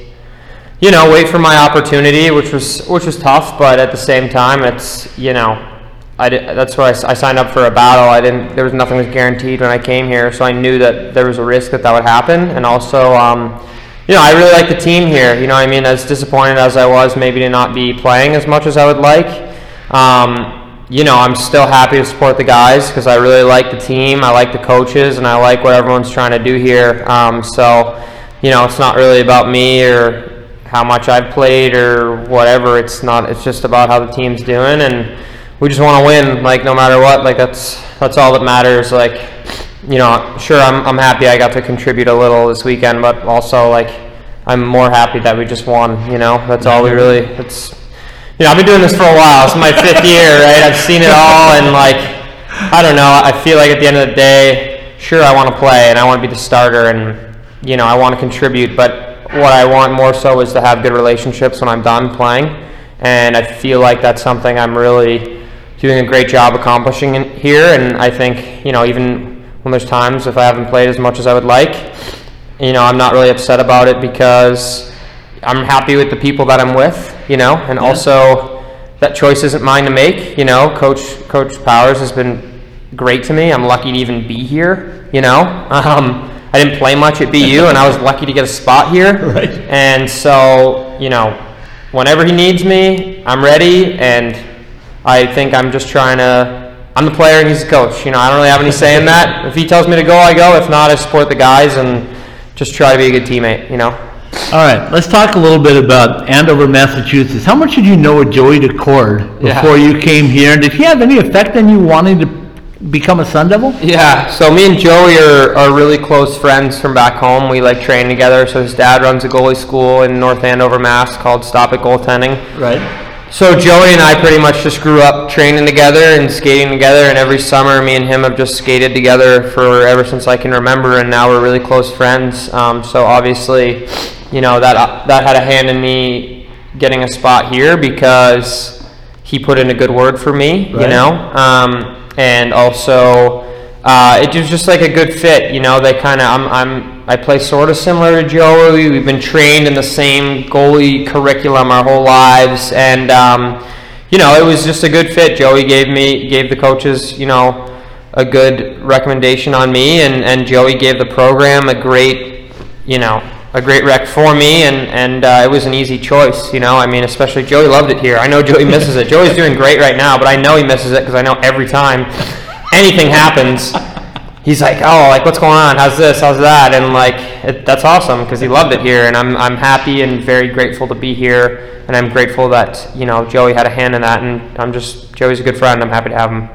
You know, wait for my opportunity, which was which was tough, but at the same time, it's you know, I did, that's why I signed up for a battle. I didn't. There was nothing was guaranteed when I came here, so I knew that there was a risk that that would happen. And also, um, you know, I really like the team here. You know, I mean, as disappointed as I was, maybe to not be playing as much as I would like. Um, you know, I'm still happy to support the guys because I really like the team, I like the coaches, and I like what everyone's trying to do here. Um, so, you know, it's not really about me or how much I've played or whatever. It's not. It's just about how the team's doing, and we just want to win. Like no matter what. Like that's that's all that matters. Like, you know, sure, I'm I'm happy I got to contribute a little this weekend, but also like I'm more happy that we just won. You know, that's all we really. It's you know, I've been doing this for a while. It's my fifth year, right? I've seen it all, and like, I don't know. I feel like at the end of the day, sure, I want to play and I want to be the starter, and you know, I want to contribute. But what I want more so is to have good relationships when I'm done playing, and I feel like that's something I'm really doing a great job accomplishing in here. And I think, you know, even when there's times if I haven't played as much as I would like, you know, I'm not really upset about it because I'm happy with the people that I'm with, you know, and also that choice isn't mine to make. You know, Coach Coach Powers has been great to me. I'm lucky to even be here. You know, um, I didn't play much at BU, and I was lucky to get a spot here. Right. And so, you know, whenever he needs me, I'm ready. And I think I'm just trying to. I'm the player and he's the coach. You know, I don't really have any say in that. If he tells me to go, I go. If not, I support the guys and just try to be a good teammate. You know. All right, let's talk a little bit about Andover, Massachusetts. How much did you know of Joey Daccord Yeah. before you came here? And did he have any effect on you wanting to become a Sun Devil? Yeah, so me and Joey are, are really close friends from back home. We like train together. So his dad runs a goalie school in North Andover, Mass called Stop It Goaltending. Right. So Joey and I pretty much just grew up training together and skating together, and every summer me and him have just skated together for ever since I can remember, and now we're really close friends. Um, so obviously, you know that that had a hand in me getting a spot here because he put in a good word for me, you know, um, and also uh, it was just like a good fit. You know, they kind of I'm I'm I play sort of similar to Joey. We've been trained in the same goalie curriculum our whole lives, and um, you know, it was just a good fit. Joey gave me gave the coaches, you know, a good recommendation on me, and and Joey gave the program a great, you know. A great rec for me, and and uh, it was an easy choice. You know, I mean, especially Joey loved it here. I know Joey misses it. Joey's doing great right now, but I know he misses it because I know every time anything happens, he's like, "Oh, like what's going on? How's this? How's that?" And like, it, that's awesome because he loved it here, and I'm I'm happy and very grateful to be here, and I'm grateful that you know Joey had a hand in that, and I'm just Joey's a good friend. I'm happy to have him.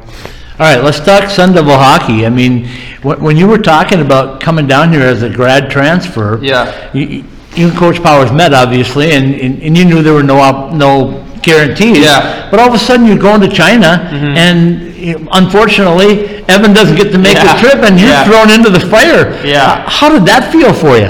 All right, let's talk Sun Devil hockey. I mean, when, when you were talking about coming down here as a grad transfer, Yeah. you, you and Coach Powers met obviously, and, and, and you knew there were no op, no guarantees. Yeah. Mm-hmm. But all of a sudden, you're going to China, and you know, unfortunately, Evan doesn't get to make Yeah. the trip, and you're Yeah. thrown into the fire. Yeah. H- How did that feel for you?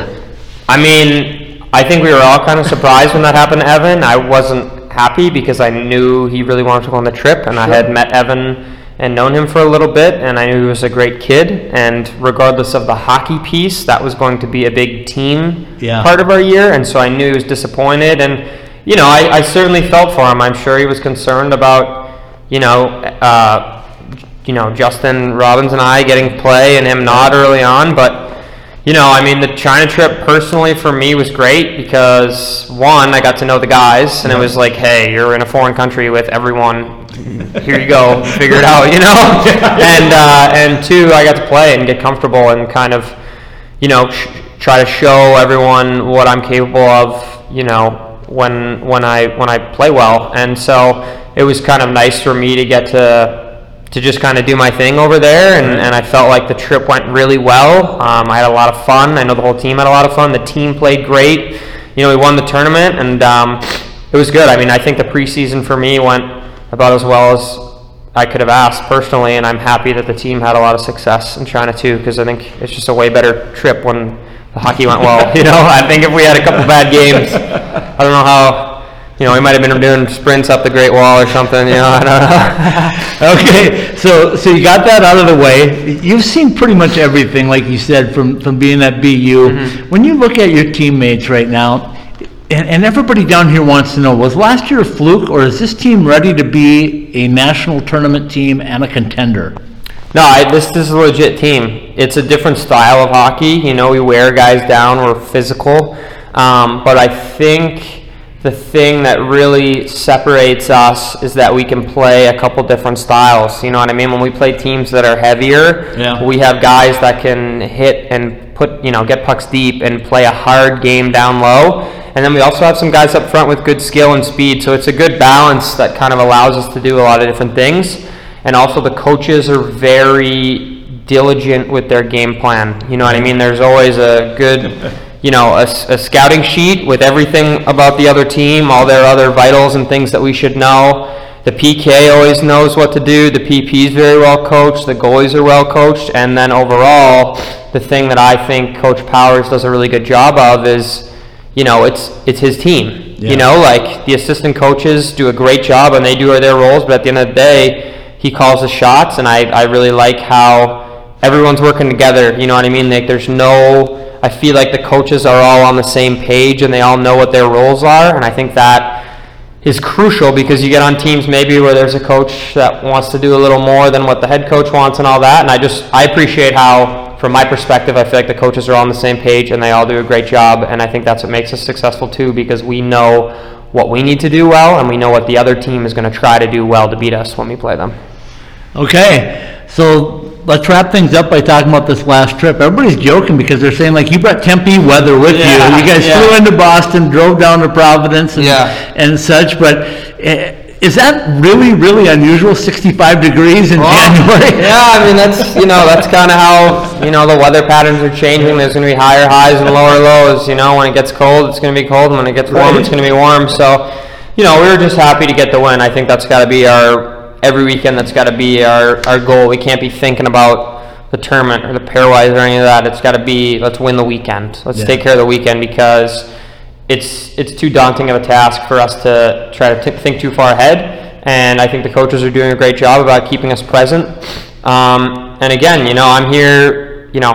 I mean, I think we were all kind of surprised when that happened to Evan. I wasn't happy because I knew he really wanted to go on the trip, and I had met Evan and known him for a little bit, and I knew he was a great kid. And regardless of the hockey piece, that was going to be a big team Yeah. part of our year, and so I knew he was disappointed. And you know, I, I certainly felt for him. I'm sure he was concerned about, you know, uh, you know, Justin Robbins and I getting play and him not early on, but you know, I mean, the China trip personally for me was great because one, I got to know the guys, and it was like, hey, you're in a foreign country with everyone. Here you go, figure it out, you know. and uh, and two, I got to play and get comfortable and kind of, you know, sh- try to show everyone what I'm capable of, you know, when when I when I play well. And so it was kind of nice for me to get to to just kind of do my thing over there, and, and I felt like the trip went really well. Um, I had a lot of fun. I know the whole team had a lot of fun. The team played great. You know, we won the tournament, and um, it was good. I mean, I think the preseason for me went about as well as I could have asked personally, and I'm happy that the team had a lot of success in China too, because I think it's just a way better trip when the hockey went well. You know, I think if we had a couple bad games, I don't know how. You know, we might have been doing sprints up the Great Wall or something. You know, I don't know. Okay, so so you got that out of the way. You've seen pretty much everything, like you said, from from being at BU. Mm-hmm. When you look at your teammates right now, and, and everybody down here wants to know: was last year a fluke, or is this team ready to be a national tournament team and a contender? No, I, this, this is a legit team. It's a different style of hockey. You know, we wear guys down. We're physical, um, but I think the thing that really separates us is that we can play a couple different styles. You know what I mean? When we play teams that are heavier, Yeah. we have guys that can hit and put, you know, get pucks deep and play a hard game down low. And then we also have some guys up front with good skill and speed. So it's a good balance that kind of allows us to do a lot of different things. And also the coaches are very diligent with their game plan. You know what I mean? There's always a good, you know, a scouting sheet with everything about the other team, all their other vitals and things that we should know. The PK always knows what to do. The PP is very well coached. The goalies are well coached. And then overall, the thing that I think Coach Powers does a really good job of is, you know, it's it's his team. Yeah. You know, like the assistant coaches do a great job and they do their roles, but at the end of the day, he calls the shots, and I, I really like how everyone's working together. You know what I mean? Like there's no, I feel like the coaches are all on the same page and they all know what their roles are, and I think that is crucial because you get on teams maybe where there's a coach that wants to do a little more than what the head coach wants and all that. And I just I appreciate how, from my perspective, I feel like the coaches are all on the same page and they all do a great job. And I think that's what makes us successful too because we know what we need to do well and we know what the other team is going to try to do well to beat us when we play them. Okay, so let's wrap things up by talking about this last trip. Everybody's joking because they're saying like you brought Tempe weather with Yeah, you. You guys yeah. flew into Boston, drove down to Providence and, Yeah. and such, but eh, is that really, really unusual, 65 degrees in January? Yeah, I mean that's you know that's kind of how you know the weather patterns are changing. There's going to be higher highs and lower lows. You know, when it gets cold, it's going to be cold, and when it gets warm, it's going to be warm. So, you know, we were just happy to get the win. I think that's got to be our every weekend. That's got to be our our goal. We can't be thinking about the tournament or the pairwise or any of that. It's got to be let's win the weekend. Let's Yeah. take care of the weekend because it's it's too daunting of a task for us to try to t- think too far ahead. And I think the coaches are doing a great job about keeping us present. Um, and again, you know, I'm here. You know,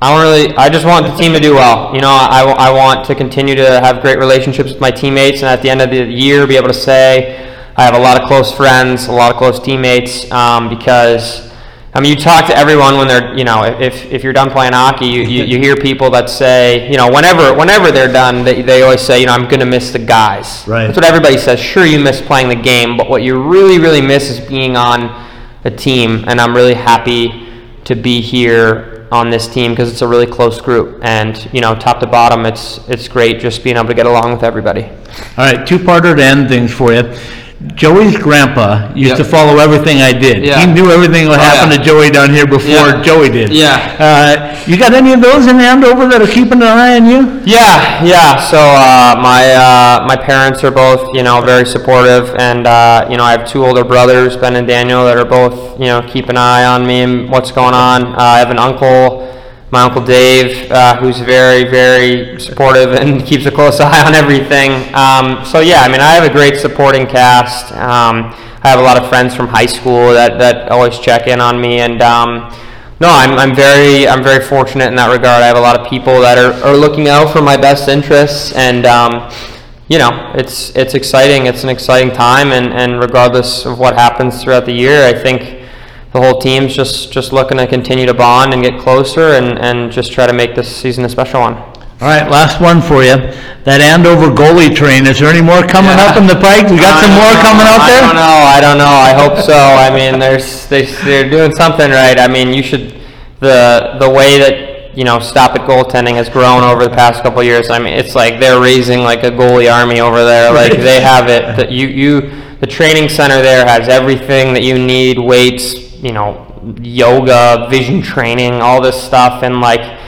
I don't really. I just want the team to do well. You know, I, I want to continue to have great relationships with my teammates, and at the end of the year, be able to say I have a lot of close friends, a lot of close teammates, um, because. I mean, you talk to everyone when they're, you know, if, if you're done playing hockey, you, you, you hear people that say, you know, whenever whenever they're done, they, they always say, you know, I'm going to miss the guys. Right. That's what everybody says. Sure, you miss playing the game, but what you really, really miss is being on a team. And I'm really happy to be here on this team because it's a really close group. And, you know, top to bottom, it's, it's great just being able to get along with everybody. All right, two-parter to end things for you. Joey's grandpa used to follow everything I did. Yeah. He knew everything that Oh, happened yeah. to Joey down here before Yeah. Joey did. Yeah. Uh, you got any of those in Andover that are keeping an eye on you? Yeah, yeah. So uh, my uh, my parents are both, you know, very supportive, and uh, you know, I have two older brothers, Ben and Daniel, that are both, you know, keep an eye on me and what's going on. Uh, I have an uncle, my uncle Dave, uh, who's very, very supportive and keeps a close eye on everything. Um, so yeah, I mean, I have a great supporting cast. Um, I have a lot of friends from high school that, that always check in on me, and um, no, I'm, I'm very I'm very fortunate in that regard. I have a lot of people that are, are looking out for my best interests, and um, you know, it's it's exciting. It's an exciting time, and, and regardless of what happens throughout the year, I think the whole team's just just looking to continue to bond and get closer, and, and just try to make this season a special one. All right, last one for you. That Andover goalie train, is there any more coming up in the pike? We got some more coming out there? I don't know. I don't know. I hope so. I mean, there's they, they're doing something right. I mean, you should the the way that you know Stop It Goaltending has grown over the past couple of years. I mean, it's like they're raising like a goalie army over there. Like they have it. That you you the training center there has everything that you need. Weights, you know, yoga, vision training, all this stuff, and like.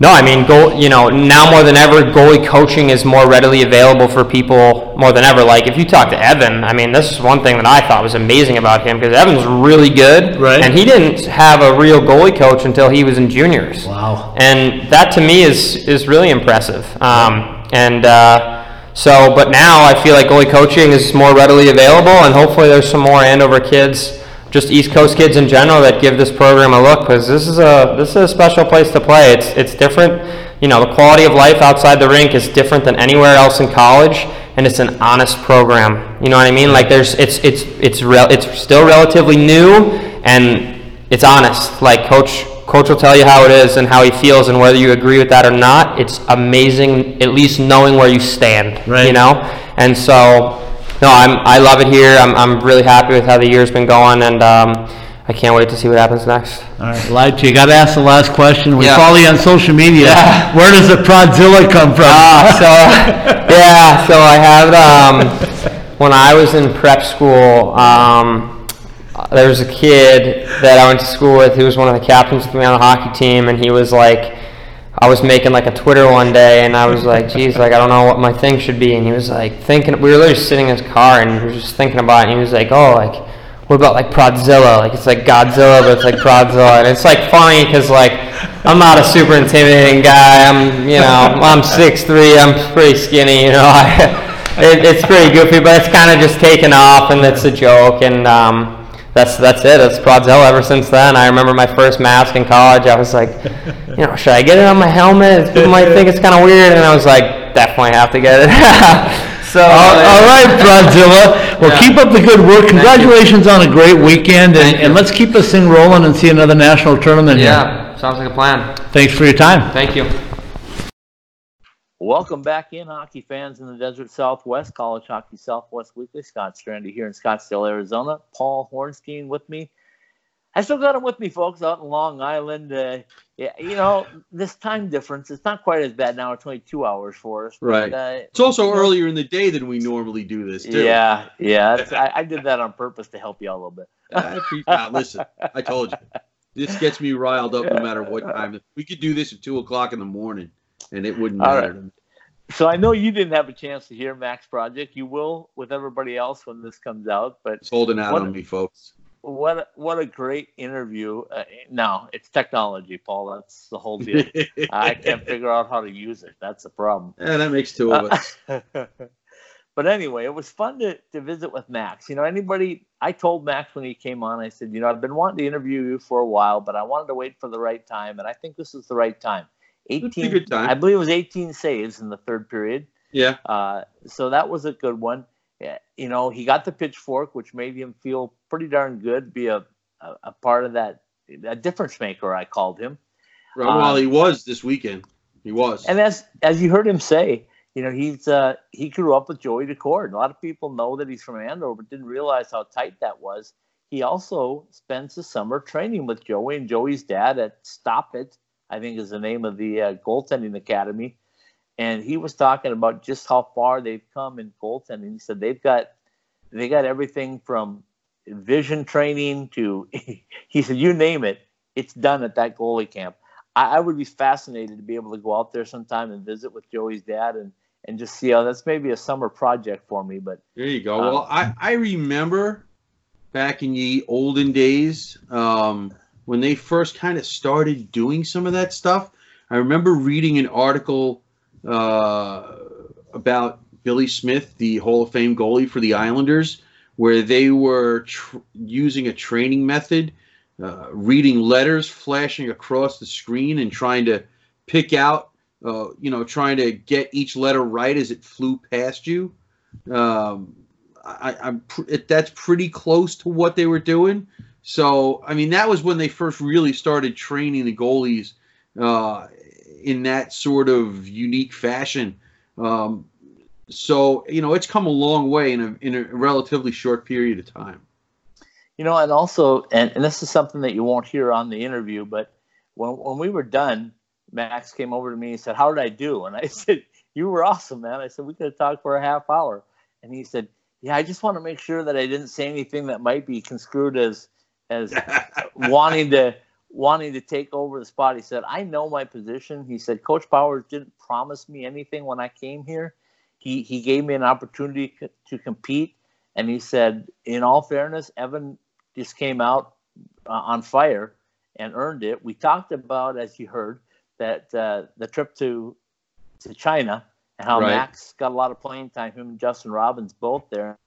No, I mean, goal. You know, now more than ever, goalie coaching is more readily available for people more than ever. Like, if you talk to Evan, I mean, this is one thing that I thought was amazing about him because Evan's really good, Right. And he didn't have a real goalie coach until he was in juniors. Wow. And that to me is is really impressive. Um, and uh, so, but now I feel like goalie coaching is more readily available, and hopefully there's some more Andover kids, just East Coast kids in general, that give this program a look because this is a this is a special place to play. It's it's different. You know, the quality of life outside the rink is different than anywhere else in college, and it's an honest program. You know what I mean? Like there's it's it's it's rel- it's still relatively new and it's honest. Like coach coach will tell you how it is and how he feels, and whether you agree with that or not, it's amazing. At least knowing where you stand, Right. you know. And so, no, I'm I love it here. I'm I'm really happy with how the year's been going, and um, I can't wait to see what happens next. All right, Lige, you got to ask the last question. We Yeah. follow you on social media. Yeah. Where does the Prodzilla come from? Ah, so yeah, so I had um, when I was in prep school. Um, there was a kid that I went to school with who was one of the captains with me on the hockey team, and he was like, I was making like a Twitter one day, and I was like, geez, like I don't know what my thing should be, and he was like thinking. We were literally sitting in his car, and he was just thinking about it. And he was like, oh, like what about like Prodzilla? Like it's like Godzilla, but it's like Prodzilla, and it's like funny because like I'm not a super intimidating guy. I'm you know I'm six three. I'm pretty skinny. You know, I, it, it's pretty goofy, but it's kind of just taken off, and it's a joke, and um, that's that's it. That's Prodzilla ever since then. I remember my first mask in college. I was like, you know, should I get it on my helmet? People might think it's kind of weird, and I was like, definitely have to get it. so All uh, all right, Prodzilla. Well, Yeah. keep up the good work. Congratulations on a great weekend, and, and let's keep this thing rolling and see another national tournament here. Yeah, sounds like a plan. Thanks for your time. Thank you. Welcome back in, hockey fans in the Desert Southwest, College Hockey Southwest Weekly. Scott Strandy here in Scottsdale, Arizona. Paul Hornstein with me. I still got him with me, folks, out in Long Island. Uh, yeah, you know, this time difference, it's not quite as bad now. It's only two hours for us. but, Right. uh, It's also earlier in the day than we normally do this, too. yeah, yeah. I, I did that on purpose to help you out a little bit. I appreciate, ah, listen, I told you. This gets me riled up no matter what time. We could do this at 2 o'clock in the morning, and it wouldn't All matter. right. So I know you didn't have a chance to hear Max Project. You will with everybody else when this comes out. But It's holding out on me, folks. what a- what a great interview! Uh, no, it's technology, Paul. That's the whole deal. I can't figure out how to use it. That's the problem. Yeah, that makes two of us. but anyway, it was fun to, to visit with Max. You know, anybody, I told Max when he came on, I said, you know, I've been wanting to interview you for a while, but I wanted to wait for the right time, and I think this is the right time. It's a 18, good time. I believe it was 18 saves in the third period. Yeah. Uh, so that was a good one. You know, he got the pitchfork, which made him feel pretty darn good, be a, a, a part of that, a difference maker, I called him. Well, he was this weekend. He was. And as as you heard him say, you know, he's uh, he grew up with Joey Daccord. A lot of people know that he's from Andover, but didn't realize how tight that was. He also spends the summer training with Joey and Joey's dad at Stop It, I think is the name of the uh, goaltending academy. And he was talking about just how far they've come in goaltending. He said they've got they got everything from vision training to he said you name it, it's done at that goalie camp. I, I would be fascinated to be able to go out there sometime and visit with Joey's dad and and just see how that's maybe a summer project for me. But There you go. Um, well, I, I remember back in the olden days um, when they first kind of started doing some of that stuff. I remember reading an article uh, about Billy Smith, the Hall of Fame goalie for the Islanders, where they were tr- using a training method, uh, reading letters flashing across the screen and trying to pick out, uh, you know, trying to get each letter right as it flew past you. Um, I, I'm pr- that's pretty close to what they were doing. So, I mean, that was when they first really started training the goalies uh, in that sort of unique fashion. Um, so, you know, it's come a long way in a in a relatively short period of time. you know, and also, and, and this is something that you won't hear on the interview, but when when we were done, Max came over to me and said, "How did I do?" And I said, "You were awesome, man." I said, "We could have talked for a half hour," and he said, "Yeah, I just want to make sure that I didn't say anything that might be construed as as wanting to wanting to take over the spot. He said, I know my position. He said, Coach Powers didn't promise me anything when I came here. He he gave me an opportunity c- to compete, and he said, in all fairness, Evan just came out uh, on fire and earned it. We talked about, as you heard, that uh, the trip to to China and how Right. Max got a lot of playing time. Him and Justin Robbins both there.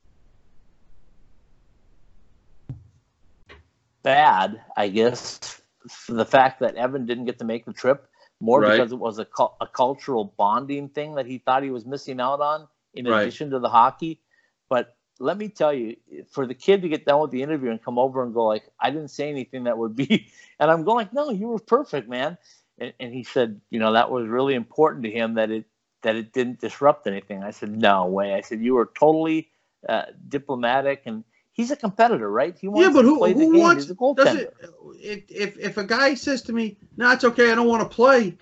Bad, I guess, for the fact that Evan didn't get to make the trip, more Right. because it was a, cul- a cultural bonding thing that he thought he was missing out on, in Right. addition to the hockey. But let me tell you, for the kid to get done with the interview and come over and go like, I didn't say anything that would be, and I'm going like, no, you were perfect, man. And, and he said, you know, that was really important to him that it that it didn't disrupt anything. I said, no way. I said, you were totally uh, diplomatic and he's a competitor, right? He wants yeah, but to who, who game. wants? Does it, if, if if a guy says to me, "No, it's okay, I don't want to play,"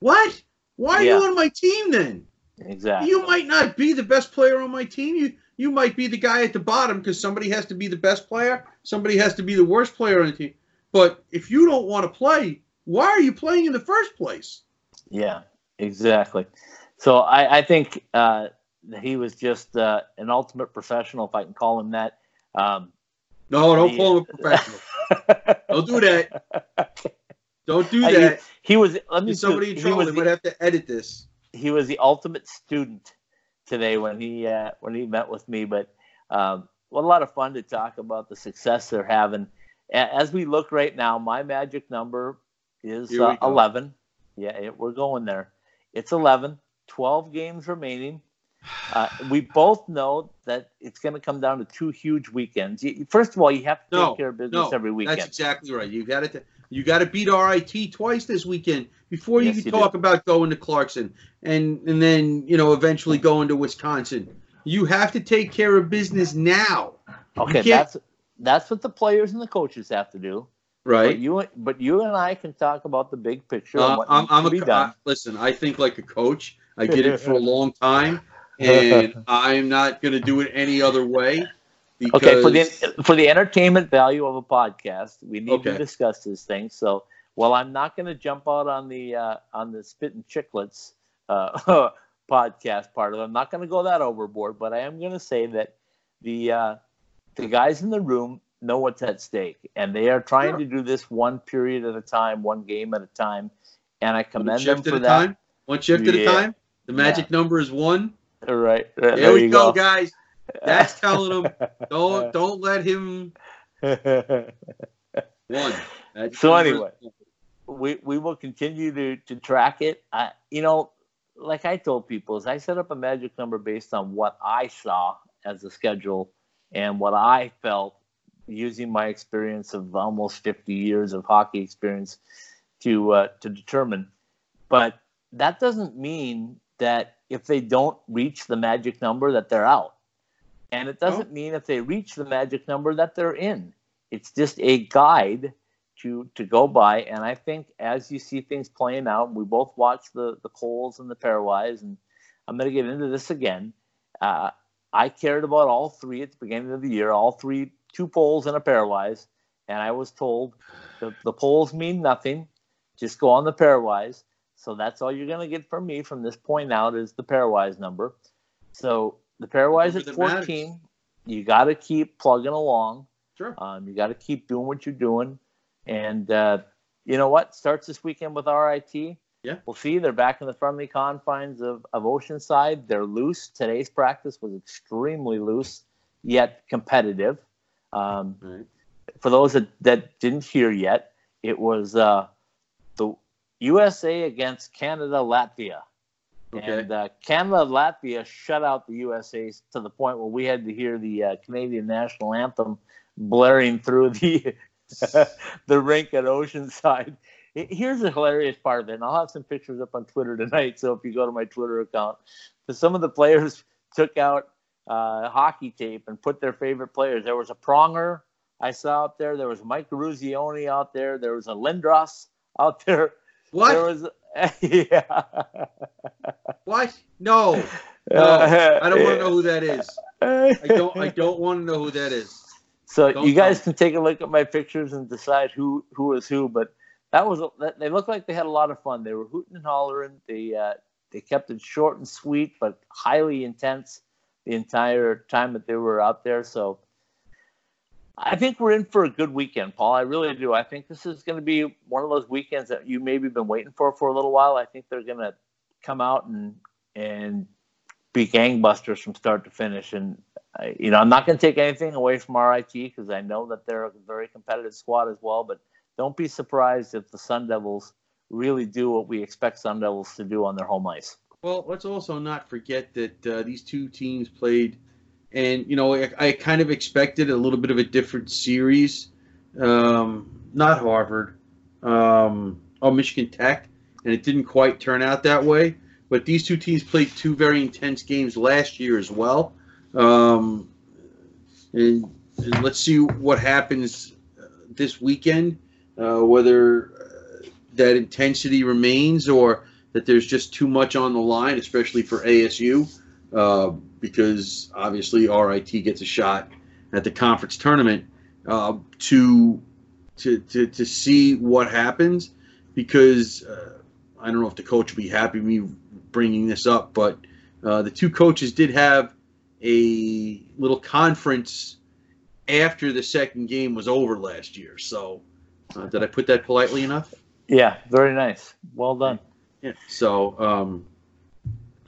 what? Why are Yeah. you on my team then? Exactly. You might not be the best player on my team. You you might be the guy at the bottom because somebody has to be the best player. Somebody has to be the worst player on the team. But if you don't want to play, why are you playing in the first place? Yeah, exactly. So I, I think uh, he was just uh, an ultimate professional, if I can call him that. Um, No, don't Yeah. call him a professional. don't do that. Don't do I- that. he was. Let me. Somebody in trouble, they the- might have to edit this. he was the ultimate student today when he uh, when he met with me. But um, what a lot of fun to talk about the success they're having. As we look right now, my magic number is uh, 11. Yeah, it, we're going there. It's 11. 12 games remaining. Uh, we both know that it's going to come down to two huge weekends. First of all, you have to take care of business No, every weekend. that's exactly right. You got to you got to beat RIT twice this weekend before you Yes, can you talk about going to Clarkson and and then you know eventually going to Wisconsin. You have to take care of business now, okay, that's that's what the players and the coaches have to do. But right? you, but you and I can talk about the big picture. Uh, I'm, I'm a done. uh, listen. I think like a coach. I did it for a long time, and I'm not going to do it any other way. Because, Okay, for the for the entertainment value of a podcast, we need to discuss this thing. So, while I'm not going to jump out on the uh, on the Spittin' Chiclets uh, podcast part of it, I'm not going to go that overboard. But I am going to say that the uh, the guys in the room know what's at stake, and they are trying Sure. to do this one period at a time, one game at a time. And I commend them shift at for a that. time. One shift at a time. The magic number is one. Right, There, there, we go, go, guys. That's telling them don't don't let him one. Magic So anyway. we we will continue to to track it. I, you know, like I told people, is I set up a magic number based on what I saw as a schedule and what I felt using my experience of almost 50 years of hockey experience to uh, to determine. But that doesn't mean that if they don't reach the magic number that they're out. And it doesn't mean if they reach the magic number that they're in. It's just a guide to to go by. And I think as you see things playing out, we both watched the the Coles and the Pairwise, and I'm going to get into this again. Uh, I cared about all three at the beginning of the year, all three, two polls and a pairwise, and I was told the the polls mean nothing. Just go on the pairwise. So that's all you're going to get from me from this point out is the pairwise number. So the pairwise at that matters. 14. You got to keep plugging along. Sure. Um, you got to keep doing what you're doing. And uh, you know what? Starts this weekend with RIT. Yeah. We'll see. They're back in the friendly confines of, of Oceanside. They're loose. Today's practice was extremely loose, yet competitive. Um, right. for those that, that didn't hear yet, it was uh, USA against Canada, Latvia. Okay. And uh, Canada, Latvia shut out the USA to the point where we had to hear the uh, Canadian national anthem blaring through the the rink at Oceanside. Here's the hilarious part of it, and I'll have some pictures up on Twitter tonight. So if you go to my Twitter account, some of the players took out uh, hockey tape and put their favorite players. There was a Pronger I saw out there. There was Mike Eruzione out there. There was a Lindros out there. What? There was yeah. What? No. No. I don't want to know who that is. I don't. I don't want to know who that is. So Don't you guys can take a look at my pictures and decide who who was who. But that was that- they looked like they had a lot of fun. They were hooting and hollering. They uh, they kept it short and sweet, but highly intense the entire time that they were out there. So I think we're in for a good weekend, Paul. I really do. I think this is going to be one of those weekends that you maybe been waiting for for a little while. I think they're going to come out and and be gangbusters from start to finish. And I, you know, I'm not going to take anything away from RIT because I know that they're a very competitive squad as well. But don't be surprised if the Sun Devils really do what we expect Sun Devils to do on their home ice. Well, let's also not forget that uh, these two teams played and you know, I, I kind of expected a little bit of a different series. Um, not Harvard, um, oh Michigan Tech, and it didn't quite turn out that way. But these two teams played two very intense games last year as well, um, and, and let's see what happens uh, this weekend. Uh, whether uh, that intensity remains or that there's just too much on the line, especially for ASU, uh, because obviously RIT gets a shot at the conference tournament uh, to, to to to see what happens. Because uh, I don't know if the coach will be happy me bringing this up, but uh, the two coaches did have a little conference after the second game was over last year. So, uh, did I put that politely enough? Yeah, very nice. Well done. Yeah. So, um,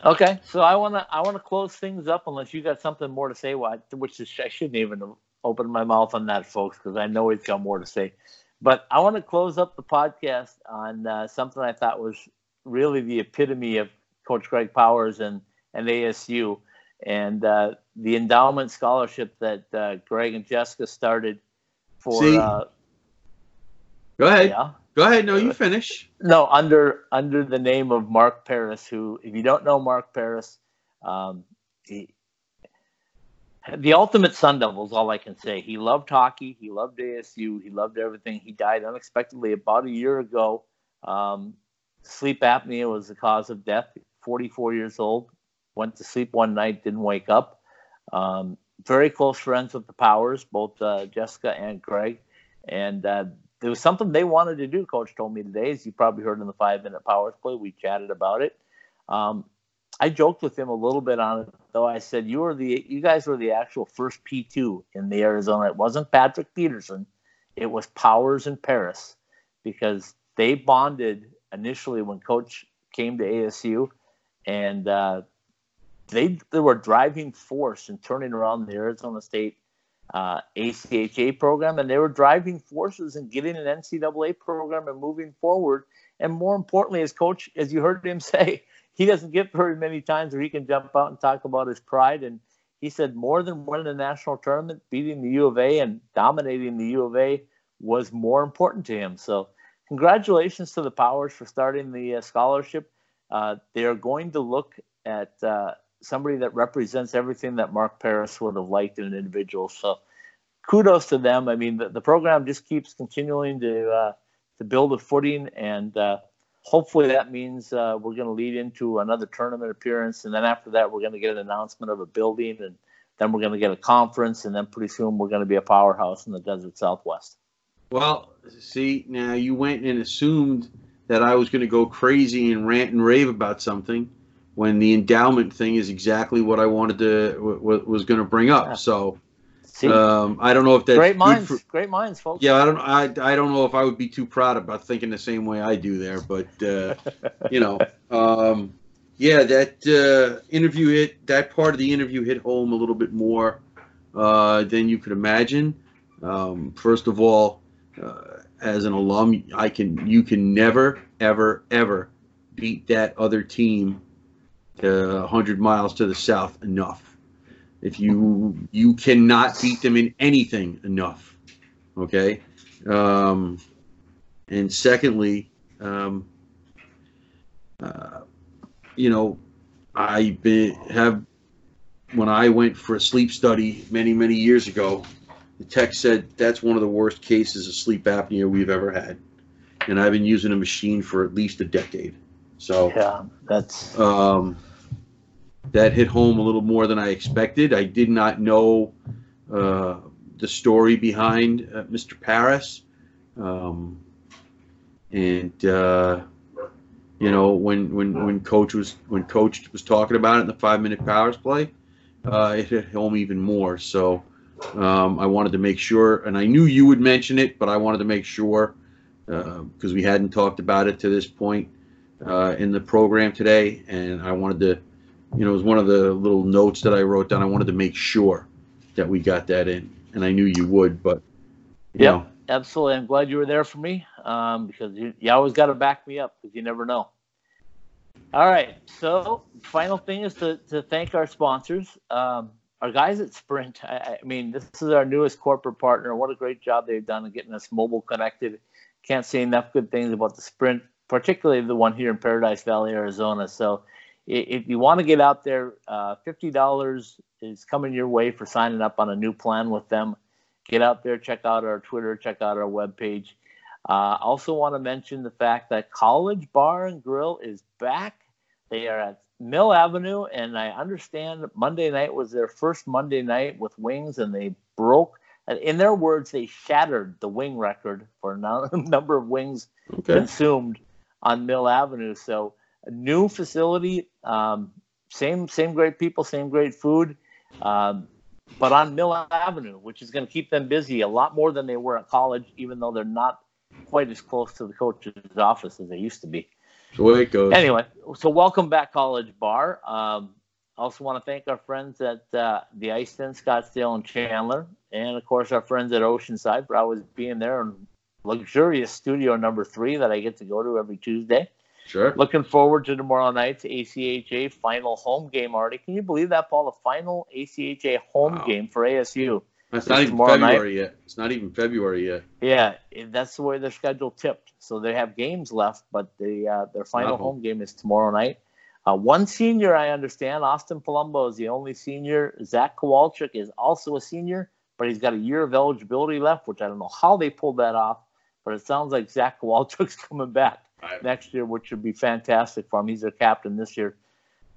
Okay, so I want to I want to close things up unless you got something more to say. Which is I shouldn't even open my mouth on that, folks, because I know he's got more to say. But I want to close up the podcast on uh, something I thought was really the epitome of Coach Greg Powers and and ASU, and uh, the endowment scholarship that uh, Greg and Jessica started for. See? Uh, go ahead. yeah. Go ahead. No, you finish. No, under under the name of Mark Paris, who, if you don't know Mark Paris, um, he, the ultimate Sun Devil is all I can say. He loved hockey. He loved ASU. He loved everything. He died unexpectedly about a year ago. Um, sleep apnea was the cause of death. 44 years old. Went to sleep one night, didn't wake up. Um, very close friends with the Powers, both uh, Jessica and Greg. And uh, there was something they wanted to do. Coach told me today, as you probably heard in the five minute powers play, we chatted about it. Um, I joked with him a little bit on it, though. I said, "You were the, you guys were the actual first P two in the Arizona. It wasn't Patrick Peterson, it was Powers and Paris, because they bonded initially when Coach came to ASU, and uh, they they were driving force in turning around the Arizona State uh, ACHA program, and they were driving forces in getting an NCAA program and moving forward. And more importantly, as coach, as you heard him say, he doesn't get very many times where he can jump out and talk about his pride. And he said more than winning a national tournament, beating the U of A and dominating the U of A was more important to him. So, congratulations to the Powers for starting the uh, scholarship. Uh, they are going to look at uh, somebody that represents everything that Mark Paris would have liked in an individual. So kudos to them. I mean, the, the program just keeps continuing to uh, to build a footing, and uh, hopefully that means uh, we're going to lead into another tournament appearance, and then after that we're going to get an announcement of a building, and then we're going to get a conference, and then pretty soon we're going to be a powerhouse in the desert Southwest. Well, see, now you went and assumed that I was going to go crazy and rant and rave about something when the endowment thing is exactly what I wanted to w- was going to bring up. So um, I don't know if that's great minds, for, great minds, folks. Yeah, I don't, I, I don't know if I would be too proud about thinking the same way I do there, but uh, you know, um, yeah, that uh, interview hit that part of the interview hit home a little bit more uh, than you could imagine. Um, first of all, uh, as an alum, I can you can never ever ever beat that other team to 100 miles to the south enough. If you you cannot beat them in anything enough, okay. Um, and secondly, um, uh, you know, I been, have when I went for a sleep study many many years ago. The tech said that's one of the worst cases of sleep apnea we've ever had, and I've been using a machine for at least a decade. So yeah, that's um, that hit home a little more than I expected. I did not know uh, the story behind uh, Mr. Paris, um, and uh, you know when when when coach was when coach was talking about it in the five minute powers play, uh, it hit home even more. So um, I wanted to make sure, and I knew you would mention it, but I wanted to make sure because uh, we hadn't talked about it to this point uh, in the program today, and I wanted to you know, it was one of the little notes that I wrote down. I wanted to make sure that we got that in, and I knew you would, but yeah, absolutely. I'm glad you were there for me um, because you, you always got to back me up because you never know. All right, so final thing is to, to thank our sponsors. Um, our guys at Sprint, I, I, mean, this is our newest corporate partner. What a great job they've done in getting us mobile connected. Can't say enough good things about the Sprint, particularly the one here in Paradise Valley, Arizona. So if you want to get out there, uh, $50 is coming your way for signing up on a new plan with them. Get out there, check out our Twitter, check out our webpage. Uh, also want to mention the fact that College Bar and Grill is back. They are at Mill Avenue, and I understand Monday night was their first Monday night with wings, and they broke. In their words, they shattered the wing record for number of wings okay. consumed on Mill Avenue. So new facility, um, same same great people, same great food, um, but on Mill Avenue, which is going to keep them busy a lot more than they were at college, even though they're not quite as close to the coach's office as they used to be the way it goes. Anyway, so welcome back, College Bar. Um, also want to thank our friends at uh, the Ice Den, Scottsdale and Chandler, and of course our friends at Oceanside for always being there in luxurious studio number three that I get to go to every Tuesday. Sure. Looking forward to tomorrow night's ACHA final home game already. Can you believe that, Paul? The final ACHA home wow. game for ASU. It's not even February night. yet. It's not even February yet. Yeah, that's the way their schedule tipped. So they have games left, but the uh, their final uh-huh. home game is tomorrow night. Uh, one senior, I understand, Austin Palumbo is the only senior. Zach Kowalczyk is also a senior, but he's got a year of eligibility left, which I don't know how they pulled that off. But it sounds like Zach Kowalczyk's coming back right. next year, which would be fantastic for him. He's their captain this year.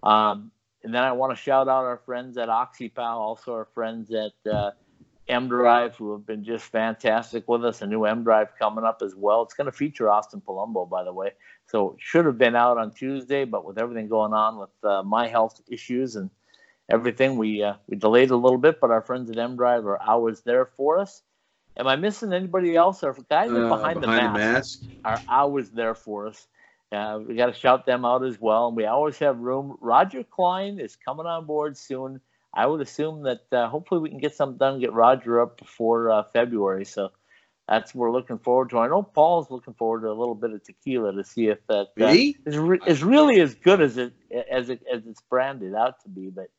Um, and then I want to shout out our friends at OxyPow, also our friends at uh, M Drive, who have been just fantastic with us. A new M Drive coming up as well. It's going to feature Austin Palumbo, by the way. So should have been out on Tuesday, but with everything going on with uh, my health issues and everything, we uh, we delayed a little bit. But our friends at M Drive are always there for us. Am I missing anybody else? Our guys uh, behind, behind, the, mask, the mask are always there for us. Uh, we got to shout them out as well. And we always have room. Roger Klein is coming on board soon. I would assume that uh, hopefully we can get something done, get Roger up before uh, February. So that's what we're looking forward to. I know Paul's looking forward to a little bit of tequila to see if that uh, is, re- is really as good as it as it as it's branded out to be. But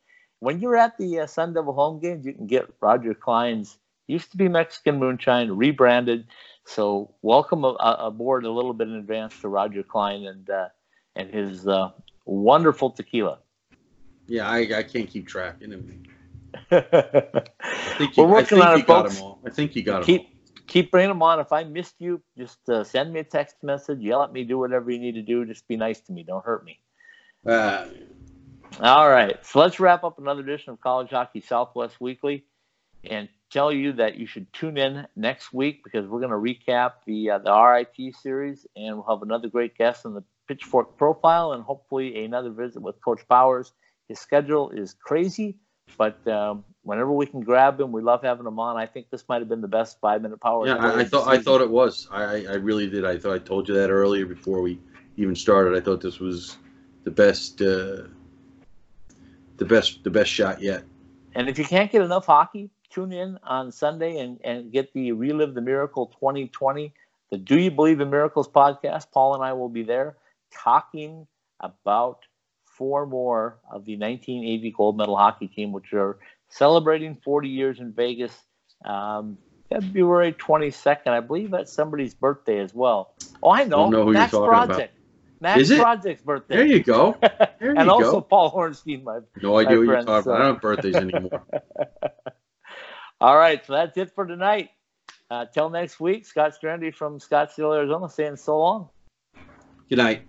when you're at the uh, Sun Devil home games, you can get Roger Klein's used to be Mexican moonshine rebranded. So welcome aboard a little bit in advance to Roger Klein and uh, and his uh, wonderful tequila. Yeah, I, I can't keep track. Anyway. I think you, We're working I think on it, folks. Got them all. I think you got keep, them all. Keep keep bringing them on. If I missed you, just uh, send me a text message. Yell at me. Do whatever you need to do. Just be nice to me. Don't hurt me. Uh, all right. So let's wrap up another edition of College Hockey Southwest Weekly, and tell you that you should tune in next week because we're going to recap the uh, the RIT series, and we'll have another great guest on the Pitchfork profile, and hopefully another visit with Coach Powers his schedule is crazy, but um, whenever we can grab him, we love having him on. I think this might have been the best five minute power. Yeah, I, I thought I thought it was. I, I really did. I thought I told you that earlier before we even started. I thought this was the best, uh, the best, the best shot yet. And if you can't get enough hockey, tune in on Sunday and, and get the Relive the Miracle 2020, the Do You Believe in Miracles podcast. Paul and I will be there talking about four more of the 1980 gold medal hockey team, which are celebrating 40 years in Vegas. Um, February 22nd, I believe that's somebody's birthday as well. Oh, I know. I know who Max you're talking Project. About. Max Project's birthday. There you go. There and you also go. Paul Hornstein, my no idea my what friend, you're talking so. about. I don't have birthdays anymore. All right, so that's it for tonight. Uh, till next week, Scott Strandy from Scottsdale, Arizona, saying so long. Good night.